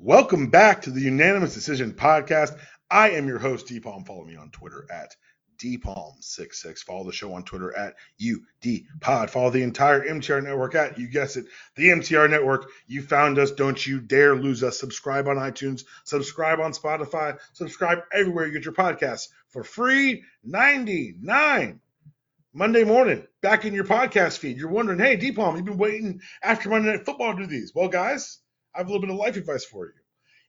Welcome back to the Unanimous Decision Podcast. I am your host, DPalm. Follow me on Twitter at DPalm66. Follow the show on Twitter at UDPod. Follow the entire MTR network at, you guess it, the MTR network. You found us. Don't you dare lose us. Subscribe on iTunes, subscribe on Spotify, subscribe everywhere you get your podcasts for free 99. Monday morning, back in your podcast feed. You're wondering, hey, DPalm, you've been waiting after Monday Night Football to do these. Well, guys, I have a little bit of life advice for you.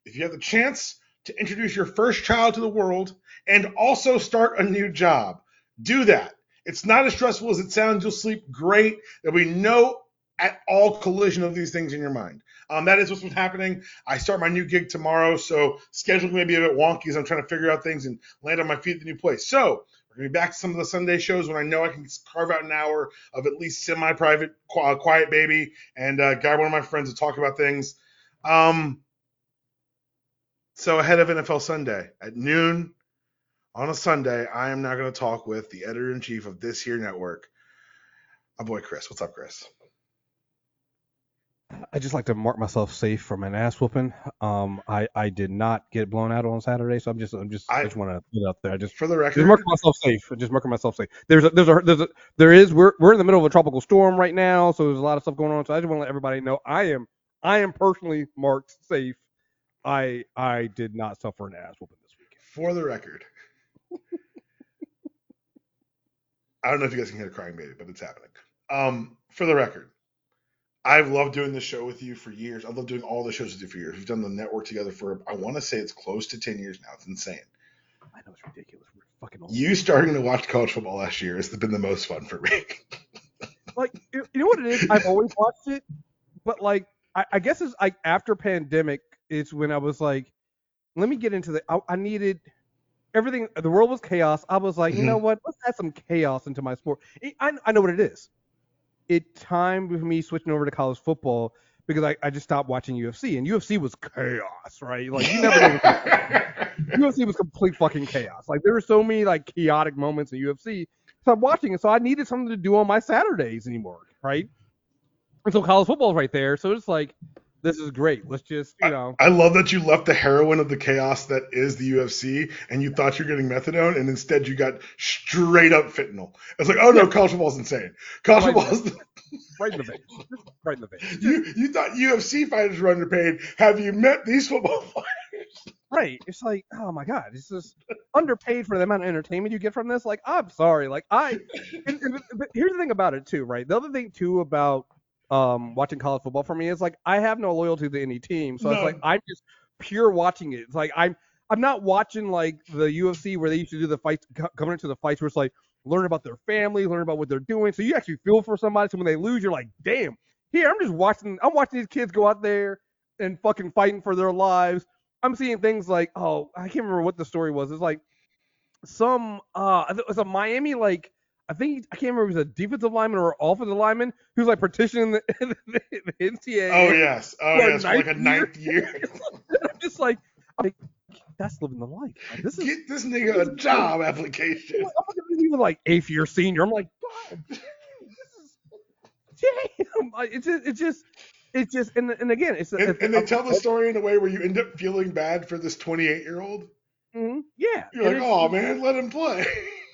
If you have the chance to introduce your first child to the world and also start a new job, do that. It's not as stressful as it sounds. You'll sleep great. There'll be no at all collision of these things in your mind. Um, that is what's been happening. I start my new gig tomorrow, so scheduling may be a bit wonky as I'm trying to figure out things and land on my feet at the new place. So we're gonna be back to some of the Sunday shows when I know I can carve out an hour of at least semi-private, quiet baby, and uh, guide one of my friends to talk about things. Um, so ahead of NFL Sunday at noon on a Sunday, I am now going to talk with the editor in chief of this here network, my boy Kriss. What's up, Kriss? I just like to mark myself safe from an ass whooping. Um, I, I did not get blown out on Saturday, so I'm just I'm just I, I just want to put it out there. I just for the record, just marking myself safe. Just marking myself safe. There's a, there's a there's a there is we're we're in the middle of a tropical storm right now, so there's a lot of stuff going on. So I just want to let everybody know I am I am personally marked safe. I I did not suffer an ass whooping this week. For the record, I don't know if you guys can hear a crying baby, but it's happening. Um, for the record, I've loved doing this show with you for years. I've loved doing all the shows with you for years. We've done the network together for I want to say it's close to ten years now. It's insane. I know it's ridiculous. We're fucking old. You starting to watch college football last year has been the most fun for me. like you know what it is? I've always watched it, but like I, I guess it's like after pandemic, it's when I was like, let me get into the. I, I needed everything. The world was chaos. I was like, mm-hmm. you know what? Let's add some chaos into my sport. I, I know what it is it timed with me switching over to college football because I, I just stopped watching UFC and UFC was chaos, right? Like you never know. UFC was complete fucking chaos. Like there were so many like chaotic moments in UFC. So I'm watching it, so I needed something to do on my Saturdays anymore, right? So college football's right there. So it's like this is great. Let's just, you know. I, I, love that you left the heroin of the chaos that is the UFC and you thought you're getting methadone and instead you got straight up fentanyl. It's like, oh no, college football's insane. College right football's right in the vein. Right in the vein. You you thought UFC fighters were underpaid. Have you met these football fighters? Right. It's like, oh my god, it's just underpaid for the amount of entertainment you get from this. Like, I'm sorry. Like I and, and, but here's the thing about it too, right? The other thing too about um, watching college football for me is like I have no loyalty to any team, so no. it's like I'm just pure watching it. It's like I'm I'm not watching like the UFC where they used to do the fights coming into the fights where it's like learn about their family, learn about what they're doing. So you actually feel for somebody. So when they lose, you're like, damn. Here I'm just watching. I'm watching these kids go out there and fucking fighting for their lives. I'm seeing things like, oh, I can't remember what the story was. It's like some uh, it was a Miami like I think I can't remember if it was a defensive lineman or offensive lineman who's like partitioning the, the, the NCAA. Oh yes, oh yes, for like a ninth year. I'm just like, like, that's living the life. Like, this is get this nigga a job application. I'm even like eighth year senior. I'm like, God, this is damn. It's just, it's just. It's just and, and again it's and, and they tell the story in a way where you end up feeling bad for this 28 year old. Mm-hmm. Yeah, you're like, oh man, let him play.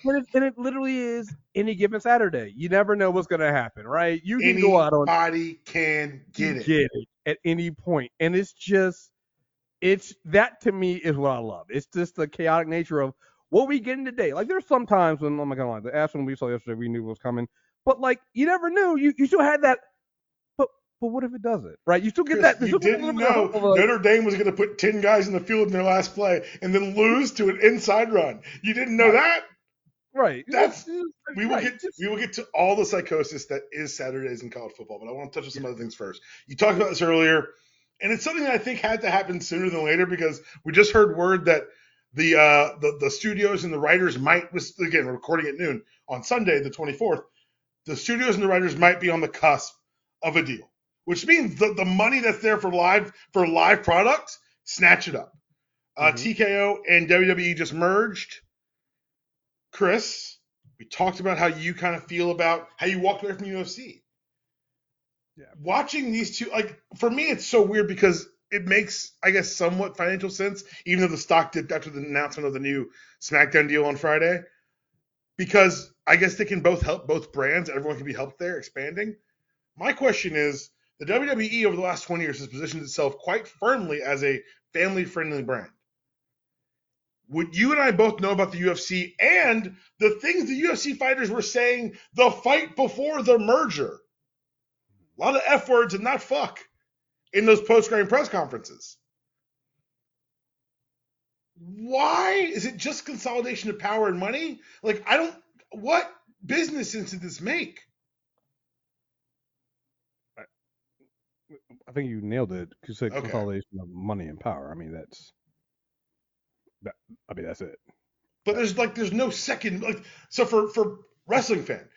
And it, and it, literally is any given Saturday. You never know what's going to happen, right? You can Anybody go out on. Anybody can get it. Get it at any point, and it's just, it's that to me is what I love. It's just the chaotic nature of what we get in today. Like there's some times when I'm not gonna lie, the we saw yesterday, we knew was coming, but like you never knew. You you still had that. But but what if it doesn't? Right? You still get that. You didn't know Notre Dame was going to put ten guys in the field in their last play and then lose to an inside run. You didn't know that. Right. That's we will right. get we will get to all the psychosis that is Saturdays in college football, but I want to touch on some yeah. other things first. You talked about this earlier, and it's something that I think had to happen sooner than later because we just heard word that the uh the, the studios and the writers might again recording at noon on Sunday the 24th. The studios and the writers might be on the cusp of a deal, which means the, the money that's there for live for live products, snatch it up. Uh, mm-hmm. TKO and WWE just merged Kriss, we talked about how you kind of feel about how you walked away from UFC. Yeah. Watching these two, like for me, it's so weird because it makes, I guess, somewhat financial sense, even though the stock dipped after the announcement of the new SmackDown deal on Friday, because I guess they can both help both brands. Everyone can be helped there, expanding. My question is, the WWE over the last 20 years has positioned itself quite firmly as a family-friendly brand. Would you and I both know about the UFC and the things the UFC fighters were saying the fight before the merger? A lot of F words and not fuck in those post game press conferences. Why is it just consolidation of power and money? Like, I don't, what business sense did this make? I think you nailed it. Said Okay. consolidation of money and power. I mean, that's that. I mean, that's it. But there's like, there's no second, like, so for, for wrestling fan,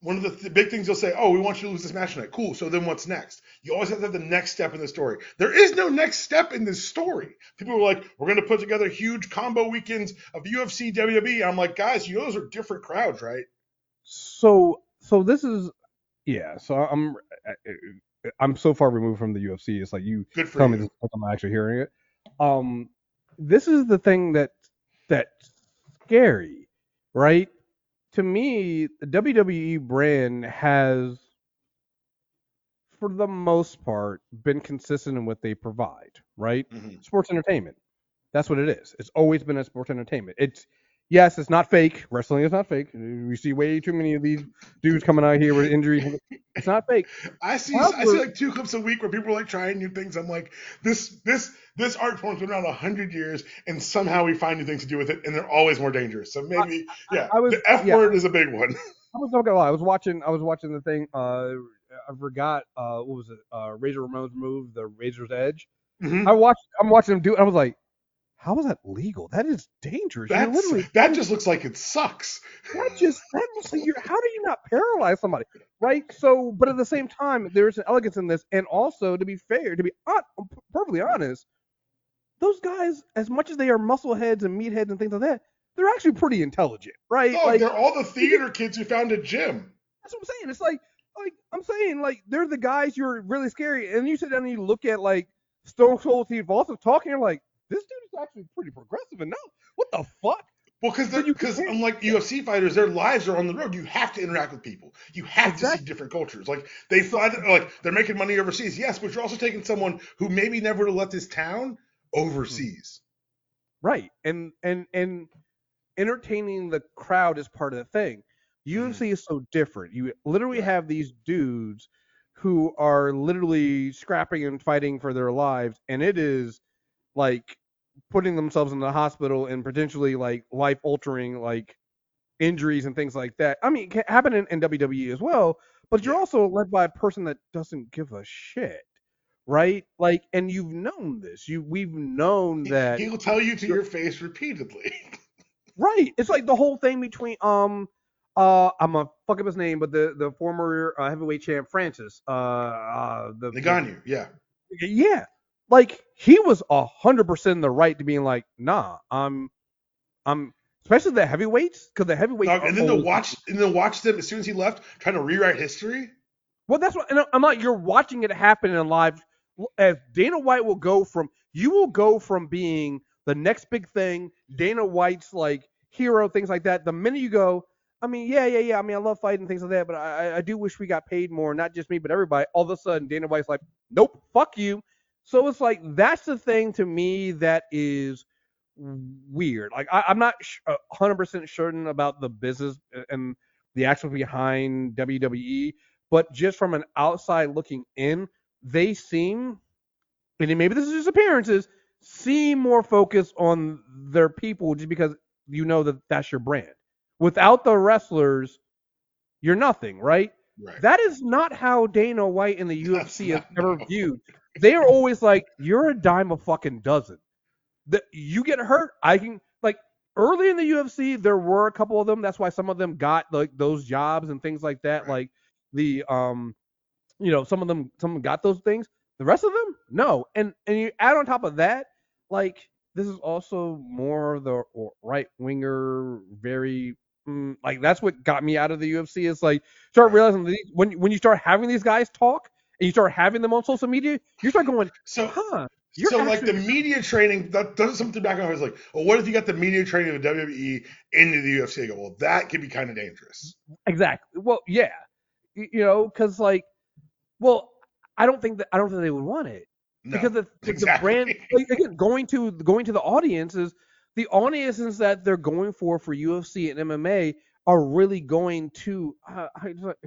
one of the th- big things you'll say, oh, we want you to lose this match tonight. Cool. So then what's next? You always have to have the next step in the story. There is no next step in this story. People are like, we're going to put together huge combo weekends of UFC, WWE. I'm like, guys, you know those are different crowds, right? So, so this is, yeah. So I'm, I'm so far removed from the UFC. It's like you Good for tell you. me this I'm actually hearing it. Um, this is the thing that that's scary, right? To me, the WWE brand has, for the most part, been consistent in what they provide, right? Mhm. Sports entertainment. That's what it is. It's always been a sports entertainment. It's yes, it's not fake. Wrestling is not fake. We see way too many of these dudes coming out here with injuries. It's not fake. I see, I see like two clips a week where people are like trying new things. I'm like, this, this, this art form's been around a hundred years, and somehow we find new things to do with it, and they're always more dangerous. So maybe, yeah, I was- the F yeah. word is a big one. I was not gonna lie. I was watching. I was watching the thing. Uh, I forgot. Uh, what was it? Uh, Razor Ramon's move, the Razor's Edge. Mhm. I watched. I'm watching him do. it. I was like, how is that legal? That is dangerous. You're literally that just looks like it sucks. that just that looks like you're. How do you not paralyze somebody? Right. So, but at the same time, there's an elegance in this, and also to be fair, to be hon- perfectly honest, those guys, as much as they are muscle heads and meatheads and things like that, they're actually pretty intelligent, right? Oh, like they're all the theater kids who found a gym. that's what I'm saying. It's like, like I'm saying, like they're the guys you're really scary, and you sit down and you look at like Stone Cold Steve Austin talking, you're like, this dude is actually pretty progressive, enough. what the fuck? Well, because because unlike UFC fighters, their lives are on the road. You have to interact with people. You have to see different cultures. Like they fly, like they're making money overseas, yes, but you're also taking someone who maybe never would have left his town hmm. overseas. Right. And and and entertaining the crowd is part of the thing. Hmm. UFC is so different. You literally Right. have these dudes who are literally scrapping and fighting for their lives, and it is like putting themselves in the hospital and potentially like life altering like injuries and things like that. I mean, it can happen in, in WWE as well, but you're also led by a person that doesn't give a shit. Right? Like, and you've known this. You we've known that He'll tell you to your face repeatedly. Right. It's like the whole thing between um uh I'm gonna fuck up his name, but the the former uh, heavyweight champ Francis uh uh the Ngannou, yeah. yeah like he was a hundred percent the right to being like nah I'm I'm especially the heavyweights because the heavyweights Dog, and then to always- watch and then watch them as soon as he left, trying to rewrite history. well that's what and I'm not you're watching it happen in live as Dana White will go from you will go from being the next big thing Dana White's like hero things like that the minute you go I mean, yeah, yeah, yeah. I mean, I love fighting things like that, but I, I- I do wish we got paid more, not just me, but everybody. All of a sudden, Dana White's like, nope, fuck you. So it's like that's the thing to me that is weird. Like I, I'm not sh- uh, 100% certain about the business uh, and the actual behind WWE, but just from an outside looking in, they seem, and maybe this is just appearances, seem more focused on their people just because you know that that's your brand. Without the wrestlers, you're nothing, right? Right. That is not how Dana White and the UFC has not- ever viewed. They are always like, you're a dime a fucking dozen. That you get hurt, I can like early in the UFC there were a couple of them. That's why some of them got like those jobs and things like that. Right. Like the um, you know, some of them some of them got those things. The rest of them, no. And and you add on top of that, like this is also more the right winger, very mm, like that's what got me out of the UFC. Is like start realizing these, when when you start having these guys talk and you start having them on social media, you start going, So huh, You're so like the media training that does something back on. I was like, well, what if you got the media training of the WWE into the UFC? I go, well, that could be kind of dangerous. Exactly. Well, yeah. You know, because like, well, I don't think that I don't think they would want it No, because the, the- the brand like, again going to going to the audiences, the audiences that they're going for for UFC and MMA are really going to uh,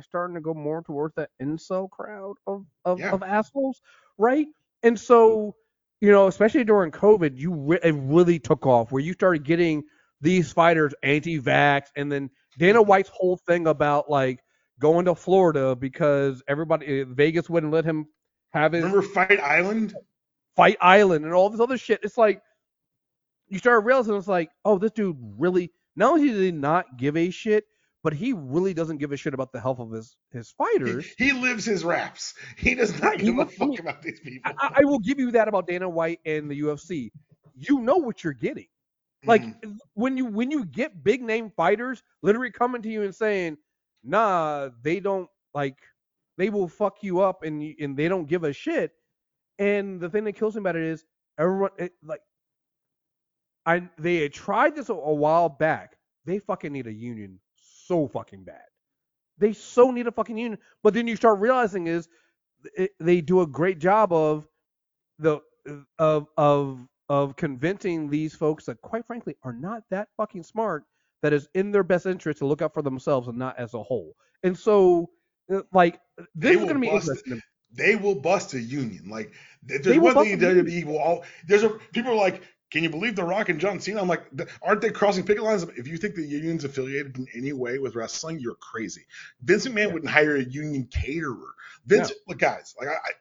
starting to go more towards that incel crowd of of, Yeah. of assholes, right? And so you know, especially during COVID, you re- it really took off where you started getting these fighters anti-vax, and then Dana White's whole thing about like going to Florida because everybody Vegas wouldn't let him have his Remember Fight Island? Fight Island and all this other shit. It's like you start realizing it's like, oh, this dude really not only did he not give a shit, but he really doesn't give a shit about the health of his his fighters. he lives his raps. He does not Right, he give a fuck mean, about these people. I, I will give you that about Dana White and the UFC. You know what you're getting. Like Mhm. when you when you get big name fighters literally coming to you and saying, "Nah, they don't like they will fuck you up and you, and they don't give a shit." And the thing that kills me about it is everyone it, like I they had tried this a, a while back. They fucking need a union so fucking bad. They so need a fucking union. But then you start realizing is it, they do a great job of the of of of convincing these folks that quite frankly are not that fucking smart that is in their best interest to look out for themselves and not as a whole. And so uh, like They this is going to be interesting. they will bust a union. Like there's one thing in bust a WWE will all there's a people are like, can you believe The Rock and John Cena? I'm like, aren't they crossing picket lines? If you think the union's affiliated in any way with wrestling, you're crazy. Vince McMahon Yeah. wouldn't hire a union caterer. Vince, look, guys, like I, I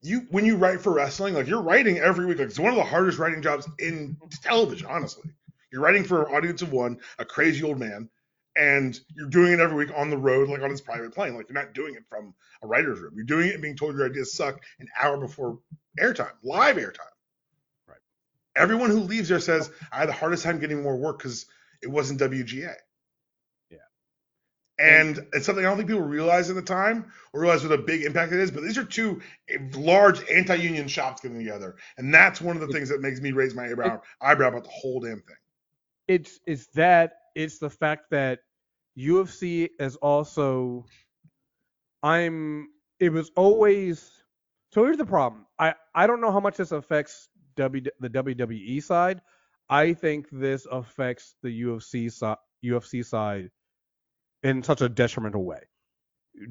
you when you write for wrestling, like you're writing every week. Like it's one of the hardest writing jobs in television, honestly. You're writing for an audience of one, a crazy old man, and you're doing it every week on the road, like on his private plane. Like you're not doing it from a writer's room. You're doing it and being told your ideas suck an hour before airtime, live airtime. Everyone who leaves there says, I had the hardest time getting more work because it wasn't WGA. Yeah. And it's something I don't think people realize at the time or realize what a big impact it is. But these are two eh, large anti-union shops getting together, and that's one of the things that makes me raise my eyebrow, eyebrow about the whole damn thing. it's it's that it's the fact that UFC is also I'm it was always so here's the problem. I I don't know how much this affects w, the WWE side. I think this affects the UFC side UFC side in such a detrimental way.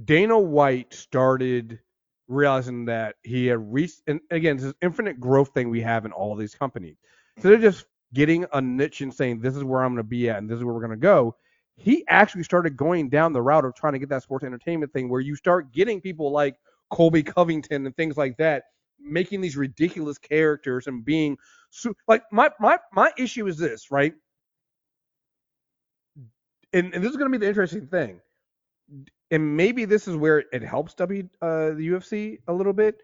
Dana White started realizing that he had reached and again this infinite growth thing we have in all these companies. So they're just getting a niche and saying this is where I'm going to be at and this is where we're going to go. He actually started going down the route of trying to get that sports entertainment thing where you start getting people like Colby Covington and things like that making these ridiculous characters and being so, like my my my issue is this, right? And, and this is going to be the interesting thing. And maybe this is where it helps W uh, the UFC a little bit.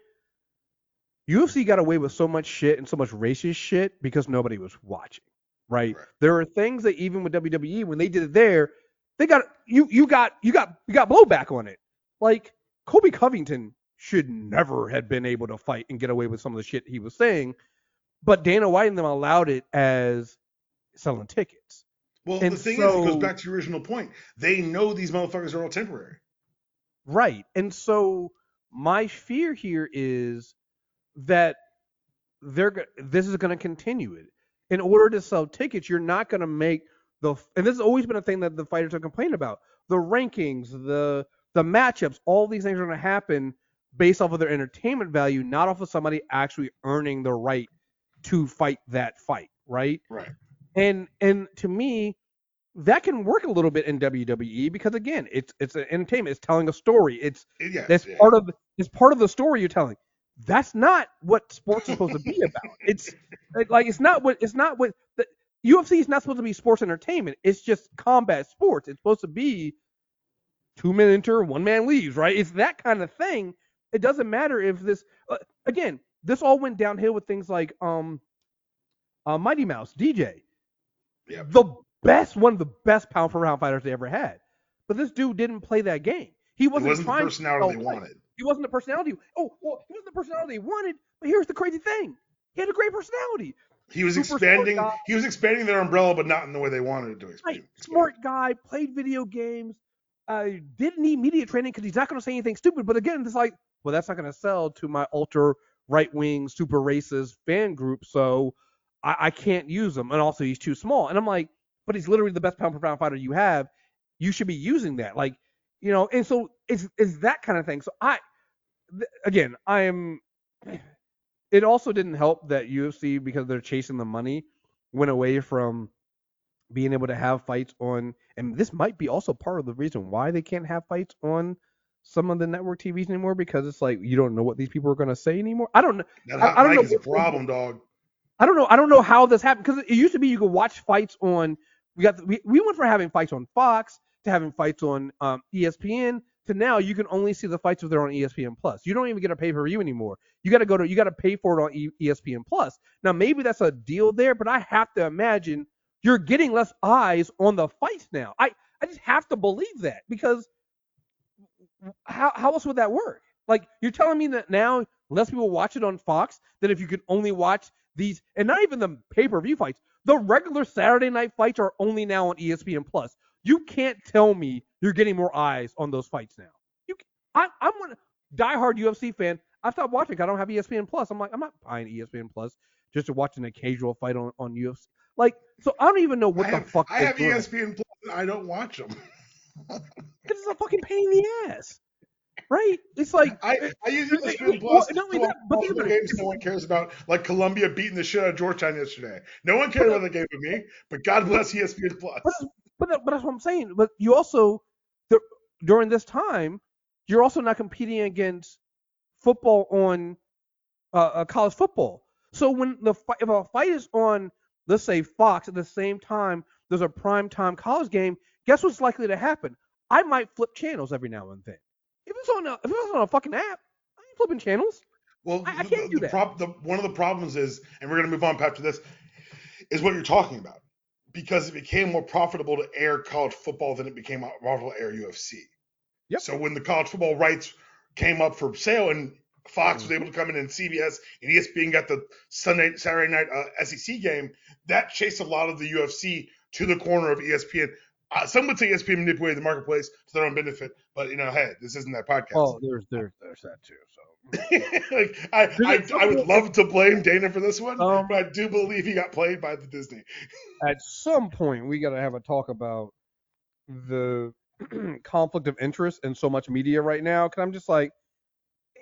UFC got away with so much shit and so much racist shit because nobody was watching, right? Right. There are things that even with WWE when they did it there, they got you you got you got you got blowback on it. Like Colby Covington should never have been able to fight and get away with some of the shit he was saying, but Dana White and them allowed it as selling tickets. Well, And the thing is, it goes back to your original point. They know these motherfuckers are all temporary. Right. And so my fear here is that they're this is going to continue it. In order to sell tickets, you're not going to make the and this has always been a thing that the fighters have complained about. The rankings, the the matchups, all these things are going to happen based off of their entertainment value, not off of somebody actually earning the right to fight that fight, right? Right. and and to me that can work a little bit in WWE because again it's it's an entertainment. It's telling a story. It's Yes, that's yeah. part of it's part of the story you're telling. That's not what sports is supposed to be about. It's like it's not what it's not what the UFC is not supposed to be sports entertainment. It's just combat sports. It's supposed to be two men enter one man leaves right? It's that kind of thing it doesn't matter if this uh, again this all went downhill with things like um uh, Mighty Mouse DJ Yep. the best, one of the best pound for pound fighters they ever had. But this dude didn't play that game. He wasn't, wasn't the personality to they wanted. he wasn't the personality. Oh, well, he wasn't the personality he wanted. But here's the crazy thing: he had a great personality. He was Super expanding. He was expanding their umbrella, but not in the way they wanted it to expand. Right, smart guy, played video games, uh, didn't need media training because he's not going to say anything stupid. But again, it's like, well, that's not going to sell to my ultra right wing, super racist fan group, so I, I can't use him. And also, he's too small. And I'm like, but he's literally the best pound for pound fighter you have. You should be using that, like, you know. And so it's it's that kind of thing. So I, th- again, I am. It also didn't help that UFC because they're chasing the money went away from being able to have fights on and this might be also part of the reason why they can't have fights on some of the network TVs anymore because it's like you don't know what these people are going to say anymore. I don't know. That I- I don't know is a problem, dog. I don't know. I don't know how this happened because it used to be you could watch fights on. We got we, we went from having fights on Fox to having fights on um, ESPN to now you can only see the fights if they're on ESPN Plus. You don't even get a pay per view anymore. You got to go to you got to pay for it on ESPN Plus. Now maybe that's a deal there, but I have to imagine you're getting less eyes on the fights now. I I just have to believe that because how how else would that work? Like you're telling me that now less people watch it on Fox than if you could only watch these and not even the pay-per-view fights. The regular Saturday night fights are only now on ESPN Plus. You can't tell me you're getting more eyes on those fights now. You I I'm a diehard UFC fan. I stopped watching. 'cause I don't have ESPN Plus. I'm like I'm not buying ESPN Plus just to watch an occasional fight on on UFC. Like so I don't even know what I the have, fuck I have doing. ESPN Plus. I don't watch them. Because it's a fucking pain in the ass. Right? It's like I, I use Well, ESPN well, Plus not to but the it. games no one cares about, like Columbia beating the shit out of Georgetown yesterday. No one cared about the game with me, but God bless ESPN Plus. But, but, but that's what I'm saying. But you also, the, during this time, you're also not competing against football on uh, uh, college football. So when the if a fight is on, let's say Fox at the same time, there's a prime time college game. Guess what's likely to happen? I might flip channels every now and then. If it's on a if it's on a fucking app, I ain't flipping channels. Well, I- I can't the, do that. prob- the, one of the problems is, and we're going to move on after this, is what you're talking about. Because it became more profitable to air college football than it became profitable to air UFC. Yep. So when the college football rights came up for sale and Fox was Mhm. able to come in and CBS and ESPN got the Sunday Saturday night uh, SEC game, that chased a lot of the UFC to the corner of ESPN. Uh, some would say ESPN manipulated the marketplace to their own benefit, but you know, hey, this isn't that podcast. Oh, there's there's there's that too. So like, I, I, I would love to blame Dana for this one, Um, but I do believe he got played by the Disney. at some point we got to have a talk about the conflict of interest in so much media right now. Cause I'm just like,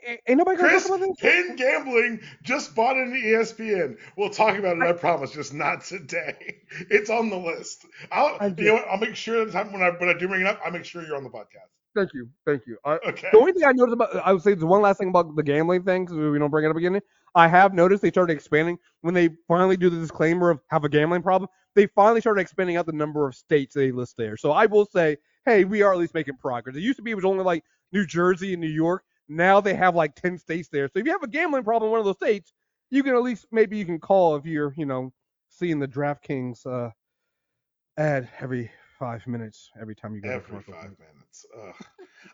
ain't nobody gonna Kriss, talk about this. Penn Gambling just bought into ESPN. We'll talk about it, I, promise, just not today. It's on the list. I'll, I you know? I'll make sure the time when I when I do bring it up, I'll make sure you're on the podcast. Thank you, thank you. I, Okay. the only thing I noticed about, I would say, the one last thing about the gambling thing, because we don't bring it up again. I have noticed they started expanding when they finally do the disclaimer of have a gambling problem. They finally started expanding out the number of states they list there. So I will say, hey, we are at least making progress. It used to be it was only like New Jersey and New York. Now they have like 10 states there. So if you have a gambling problem in one of those states, you can at least maybe you can call if you're, you know, seeing the DraftKings uh, ad every five minutes every time you go to Every five break. minutes.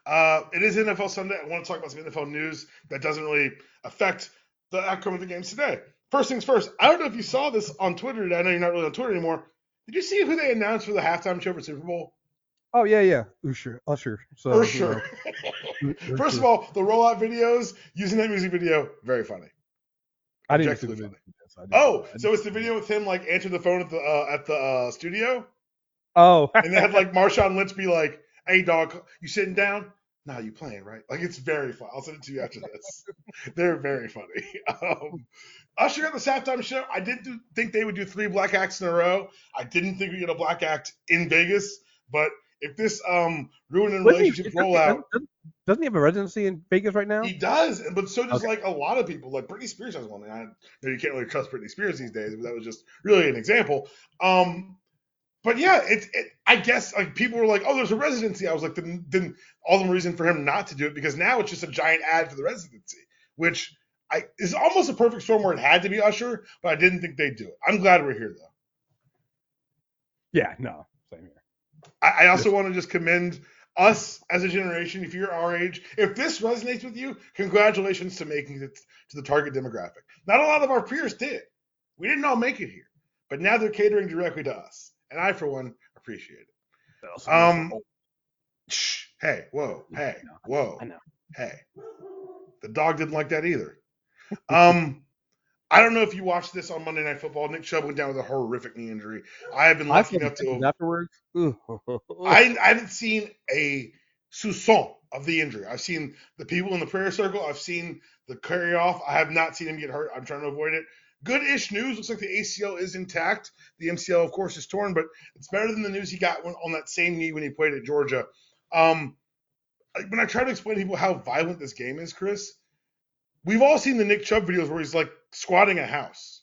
Uh, it is NFL Sunday. I want to talk about some NFL news that doesn't really affect the outcome of the games today. First things first, I don't know if you saw this on Twitter today. I know you're not really on Twitter anymore. Did you see who they announced for the halftime show for Super Bowl? Oh yeah, yeah, Usher, Usher. So For you sure. know, First of all, the rollout videos using that music video, very funny. I didn't see the video. Yes, Oh, so it's the video with him like answering the phone at the uh, at the uh, studio, Oh, and they had like Marshawn Lynch be like, "Hey, dog, you sitting down? Nah, you playing, right?" Like it's very fun. I'll send it to you after this. They're very funny. Um, Usher at the halftime show. I didn't think they would do three black acts in a row. I didn't think we get a black act in Vegas, but if this um ruining Wasn't he- rollout, doesn't- Doesn't he have a residency in Vegas right now? He does, but so does Okay. like a lot of people. Like Britney Spears has one. I know you can't really trust Britney Spears these days, but that was just really an example. Um, but yeah, it's. It, I guess like people were like, "Oh, there's a residency." I was like, then, then all the reason for him not to do it because now it's just a giant ad for the residency, which I is almost a perfect storm where it had to be Usher, but I didn't think they'd do it. I'm glad we're here though. Yeah, no, same here. I, I also want to just commend us as a generation, if you're our age, if this resonates with you, congratulations to making it to the target demographic. Not a lot of our peers did. We didn't all make it here, but now they're catering directly to us, and I, for one, appreciate it. Um, shh, hey, whoa, hey, whoa, I know. hey. The dog didn't like that either. Um, I don't know if you watched this on Monday Night Football. Nick Chubb went down with a horrific knee injury. I have been lucky enough to. afterwards. I, I haven't seen a soupçon of the injury. I've seen the people in the prayer circle. I've seen the carry off. I have not seen him get hurt. I'm trying to avoid it. Good-ish news. Looks like the ACL is intact. The MCL, of course, is torn, but it's better than the news he got when, on that same knee when he played at Georgia. Um, when I try to explain to people how violent this game is, Kriss, we've all seen the Nick Chubb videos where he's like squatting a house.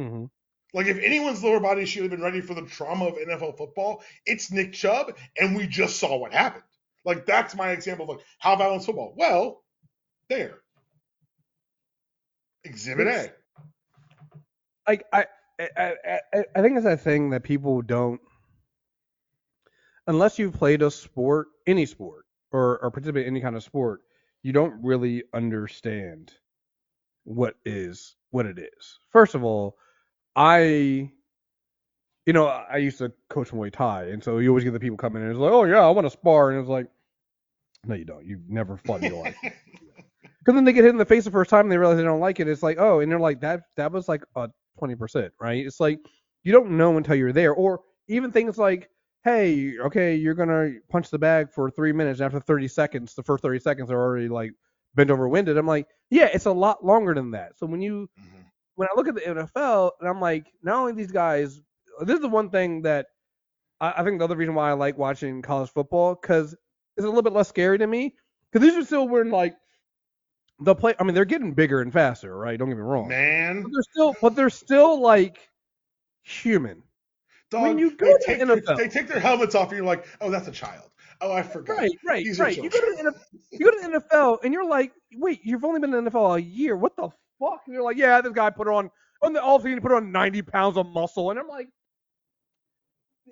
Mhm. Like if anyone's lower body should have been ready for the trauma of NFL football, it's Nick Chubb, and we just saw what happened. Like that's my example of like how violent football. Well, there. Exhibit A. like I, I, I, I think it's that thing that people don't, unless you've played a sport, any sport, or or participate in any kind of sport, you don't really understand what is what it is. First of all, I, you know, I used to coach Muay Thai, and so you always get the people coming in and it's like, oh yeah, I want to spar, and it's like, no, you don't. You've never fought in your life. Because then they get hit in the face the first time and they realize they don't like it. It's like, oh, and they're like, that that was like a twenty percent, right? It's like you don't know until you're there. Or even things like, hey, okay, you're gonna punch the bag for three minutes. After thirty seconds, the first thirty seconds are already like bent over winded. I'm like, yeah, it's a lot longer than that. So when you Mhm. when I look at the NFL and I'm like, not only these guys, this is the one thing that I, I think the other reason why I like watching college football because it's a little bit less scary to me because these are still wearing like the play. I mean, they're getting bigger and faster, right? Don't get me wrong. Man, But they're still, but they're still like human. Dog, when you they, go to take the their, NFL. they take their helmets off and you're like, oh, that's a child. Oh, I forgot. Right, right, These right. You go to the NFL, you go to the NFL and you're like, wait, you've only been in the NFL a year. What the fuck? And you're like, yeah, this guy put on on the all he put on 90 pounds of muscle, and I'm like,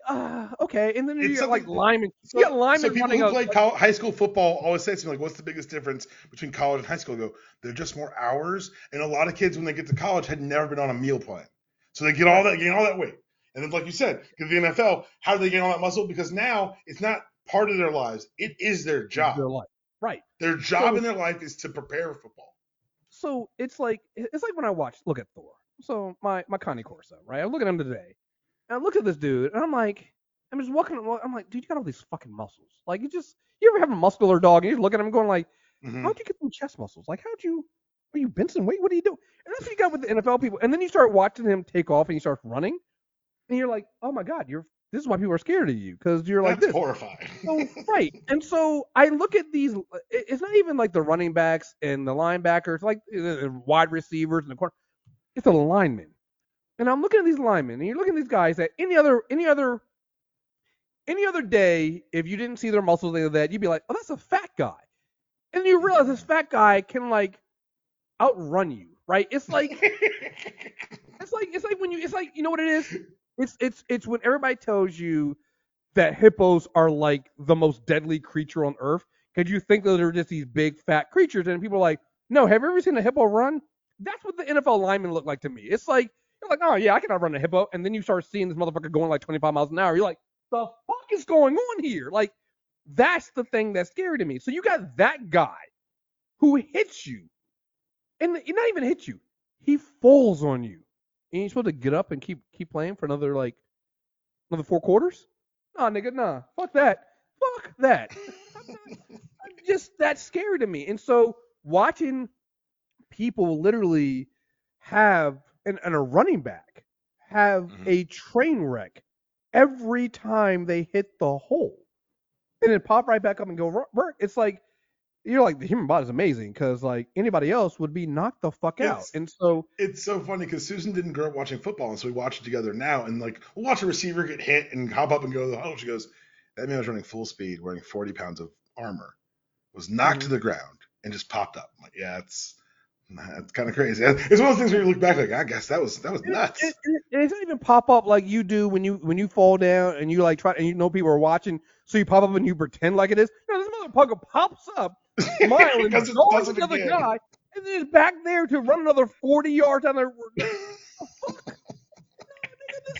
ah, okay. And then you got like something- linemen. So, you got linemen so people who played play col- high school football always say to me like, "What's the biggest difference between college and high school?" I go, "They're just more hours." And a lot of kids, when they get to college, had never been on a meal plan, so they get all that gain all that weight. And then, like you said, the NFL, how do they gain all that muscle? Because now it's not part of their lives; it is their job. their life. Right. Their job So- in their life is to prepare for football. So it's like it's like when I watch look at Thor. So my my Cane Corso, right? I look at him today, and I look at this dude, and I'm like, I'm just walking. I'm like, dude, you got all these fucking muscles. Like you just you ever have a muscular dog, and you look at him going like, Mhm. how'd you get some chest muscles? Like how'd you? Are you Benson? Wait, what are you doing? And that's what you got with the NFL people. And then you start watching him take off, and he starts running, and you're like, oh my god, you're this is why people are scared of you because you're like That's this. horrifying. So, right. And so I look at these. Uh, it's not even like the running backs and the linebackers, like uh, uh the wide receivers and the corner. It's the linemen. And I'm looking at these linemen, and you're looking at these guys that any other, any other, any other day, if you didn't see their muscles like that, you'd be like, oh, that's a fat guy. And you mm-hmm. realize this fat guy can like outrun you, right? It's like it's like it's like when you it's like you know what it is? It's it's it's when everybody tells you that hippos are like the most deadly creature on earth because you think that they're just these big fat creatures and people are like, no, have you ever seen a hippo run? That's what the NFL linemen look like to me. It's like you're like, oh yeah, I can outrun a hippo, and then you start seeing this motherfucker going like 25 miles an hour. You're like, the fuck is going on here? Like that's the thing that's scary to me. So you got that guy who hits you, and not even hits you, he falls on you. And you're supposed to get up and keep keep playing for another like another four quarters? Nah, nigga, nah. Fuck that. Fuck that. I'm not- I'm just that's scary to me. And so watching people literally have and, and a running back have Mhm. a train wreck every time they hit the hole. And then pop right back up and go work. It's like you're like the human body is amazing because like anybody else would be knocked the fuck out. It's- And so it's so funny because Susan didn't grow up watching football, and so we watch it together now. And like, we'll watch a receiver get hit and hop up and go to the huddle. She goes, "That man was running full speed, wearing 40 pounds of armor, was knocked to Mhm. the ground and just popped up." I'm like, yeah, it's That's kind of crazy. It's one of those things where you look back like, I guess that was that was nuts. It, it, it doesn't even pop up like you do when you when you fall down and you like try and you know people are watching, so you pop up and you pretend like it is. No, this motherfucker pops up, Because it going does the other again. guy, and then is back there to run another 40 yards down there. this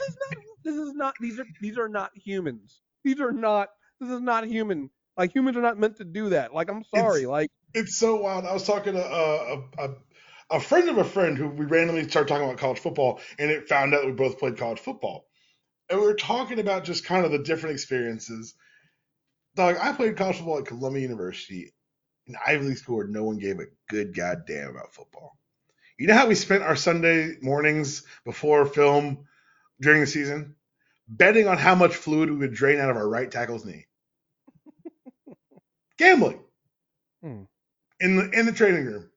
is not. This is not. These are these are not humans. These are not. This is not human. Like humans are not meant to do that. Like I'm sorry. It's- like It's so wild. I was talking to uh, a, a a friend of a friend who we randomly started talking about college football, and it found out that we both played college football, and we were talking about just kind of the different experiences. Dog, I played college football at Columbia University, an Ivy League school where no one gave a good goddamn about football. You know how we spent our Sunday mornings before film during the season, betting on how much fluid we would drain out of our right tackle's knee, gambling Hmm. in the in the training room.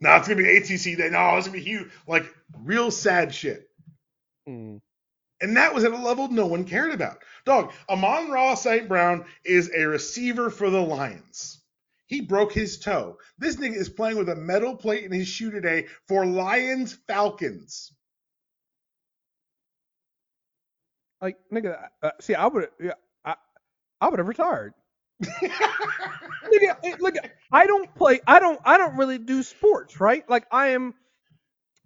Now it's gonna be ATC day. No, it's gonna be huge. Like real sad shit. mm, And that was at a level no one cared about. Dog, Amon-Ra St. Brown is a receiver for the Lions. He broke his toe. This nigga is playing with a metal plate in his shoe today for Lions Falcons. like nigga. Uh, see, I would. Yeah, I I would have retired. Nigga, eh, look, I don't play. I don't. I don't really do sports, right? Like I am.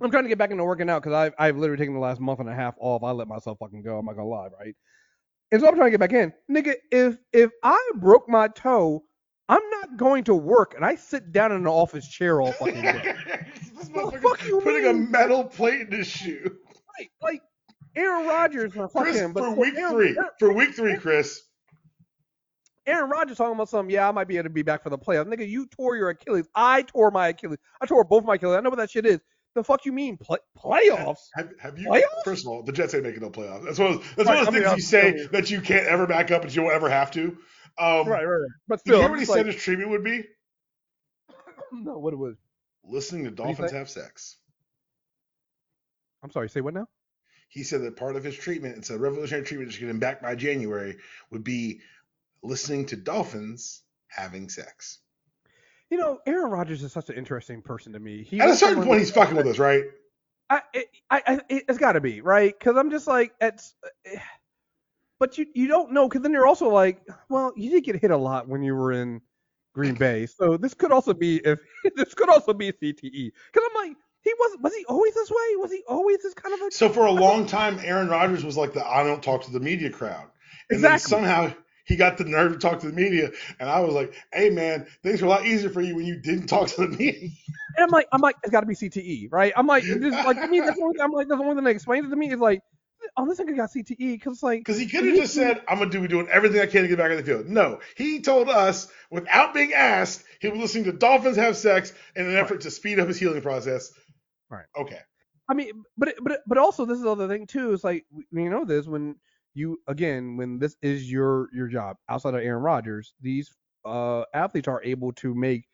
I'm trying to get back into working out because I've I've literally taken the last month and a half off. I let myself fucking go. I'm not gonna lie, right? And so I'm trying to get back in, nigga. If if I broke my toe, I'm not going to work, and I sit down in an office chair all fucking day. this The fuck you putting a metal plate in his shoe. Like, like Aaron Rodgers, Kriss, him, but for week Aaron, three, for week three, Kriss, Aaron Rodgers talking about something. Yeah, I might be able to be back for the playoffs. Nigga, you tore your Achilles. I tore my Achilles. I tore both my Achilles. I know what that shit is. The fuck you mean play, playoffs? Have, have you? Playoffs? First of all, the Jets ain't making no playoffs. That's one of, that's Right, one of mean, things you I'm- say that you can't ever back up and you won't ever have to. Um, Right, right, right. But Did you hear what he said like, his treatment would be? no, what it was. Listening to dolphins have sex. I'm sorry. Say what now? He said that part of his treatment, it's a revolutionary treatment to get him back by January, would be listening to dolphins having sex. You know, Aaron Rodgers is such an interesting person to me. He At a certain point, he's fucking with us, right? I, it, I, I, it's got to be right because I'm just like, it's. eh, But you, you don't know because then you're also like, well, you did get hit a lot when you were in Green Bay, so this could also be if this could also be CTE. Because I'm like, he was was he always this way? Was he always this kind of a? So for a long time, Aaron Rodgers was like the I don't talk to the media crowd. And then somehow he got the nerve to talk to the media. And I was like, hey man, things were a lot easier for you when you didn't talk to the media. And I'm like, I'm like, it's got to be CTE, right? I'm like, just, like to me, that's the only, I'm like, that's the only thing that explains it to me is like, oh, this nigga got CTE because like, Because he could have just said, I'm gonna do doing everything I can to get back on the field. No, he told us without being asked, he was listening to dolphins have sex in an effort to speed up his healing process. Right. Okay. I mean, but but but also this is the other thing too. It's like you know this when you again when this is your your job outside of Aaron Rodgers, these uh athletes are able to make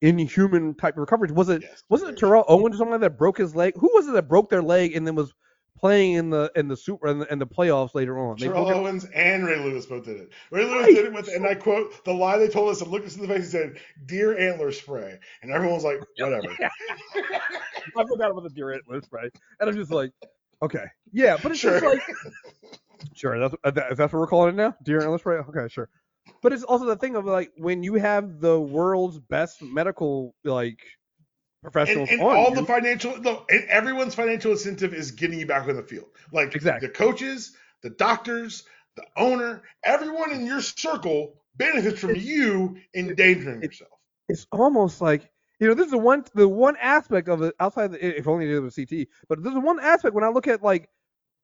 inhuman type of recoveries. Was it Yes. wasn't it Terrell Owens or something that broke his leg? Who was it that broke their leg and then was playing in the in the super in the, in the playoffs later on? They Terrell broke it- Owens and Ray Lewis both did it. Ray Lewis Right. did it with, and I quote, the lie they told us and looked us in the face and said, "Deer antler spray," and everyone was like, "Whatever." I forgot about the deer antler spray, and I'm just like, okay, yeah, but it's Sure. just like, sure, that's uh, that, that's what we're calling it now, deer antler spray. Okay, sure. But it's also the thing of like when you have the world's best medical like and, professionals and on all you, the financial, no, and everyone's financial incentive is getting you back on the field. Like Exactly. the coaches, the doctors, the owner, everyone in your circle benefits from you endangering it- yourself. it's almost like you know this is the one the one aspect of it outside the, if only it was CT, but there's one aspect when I look at like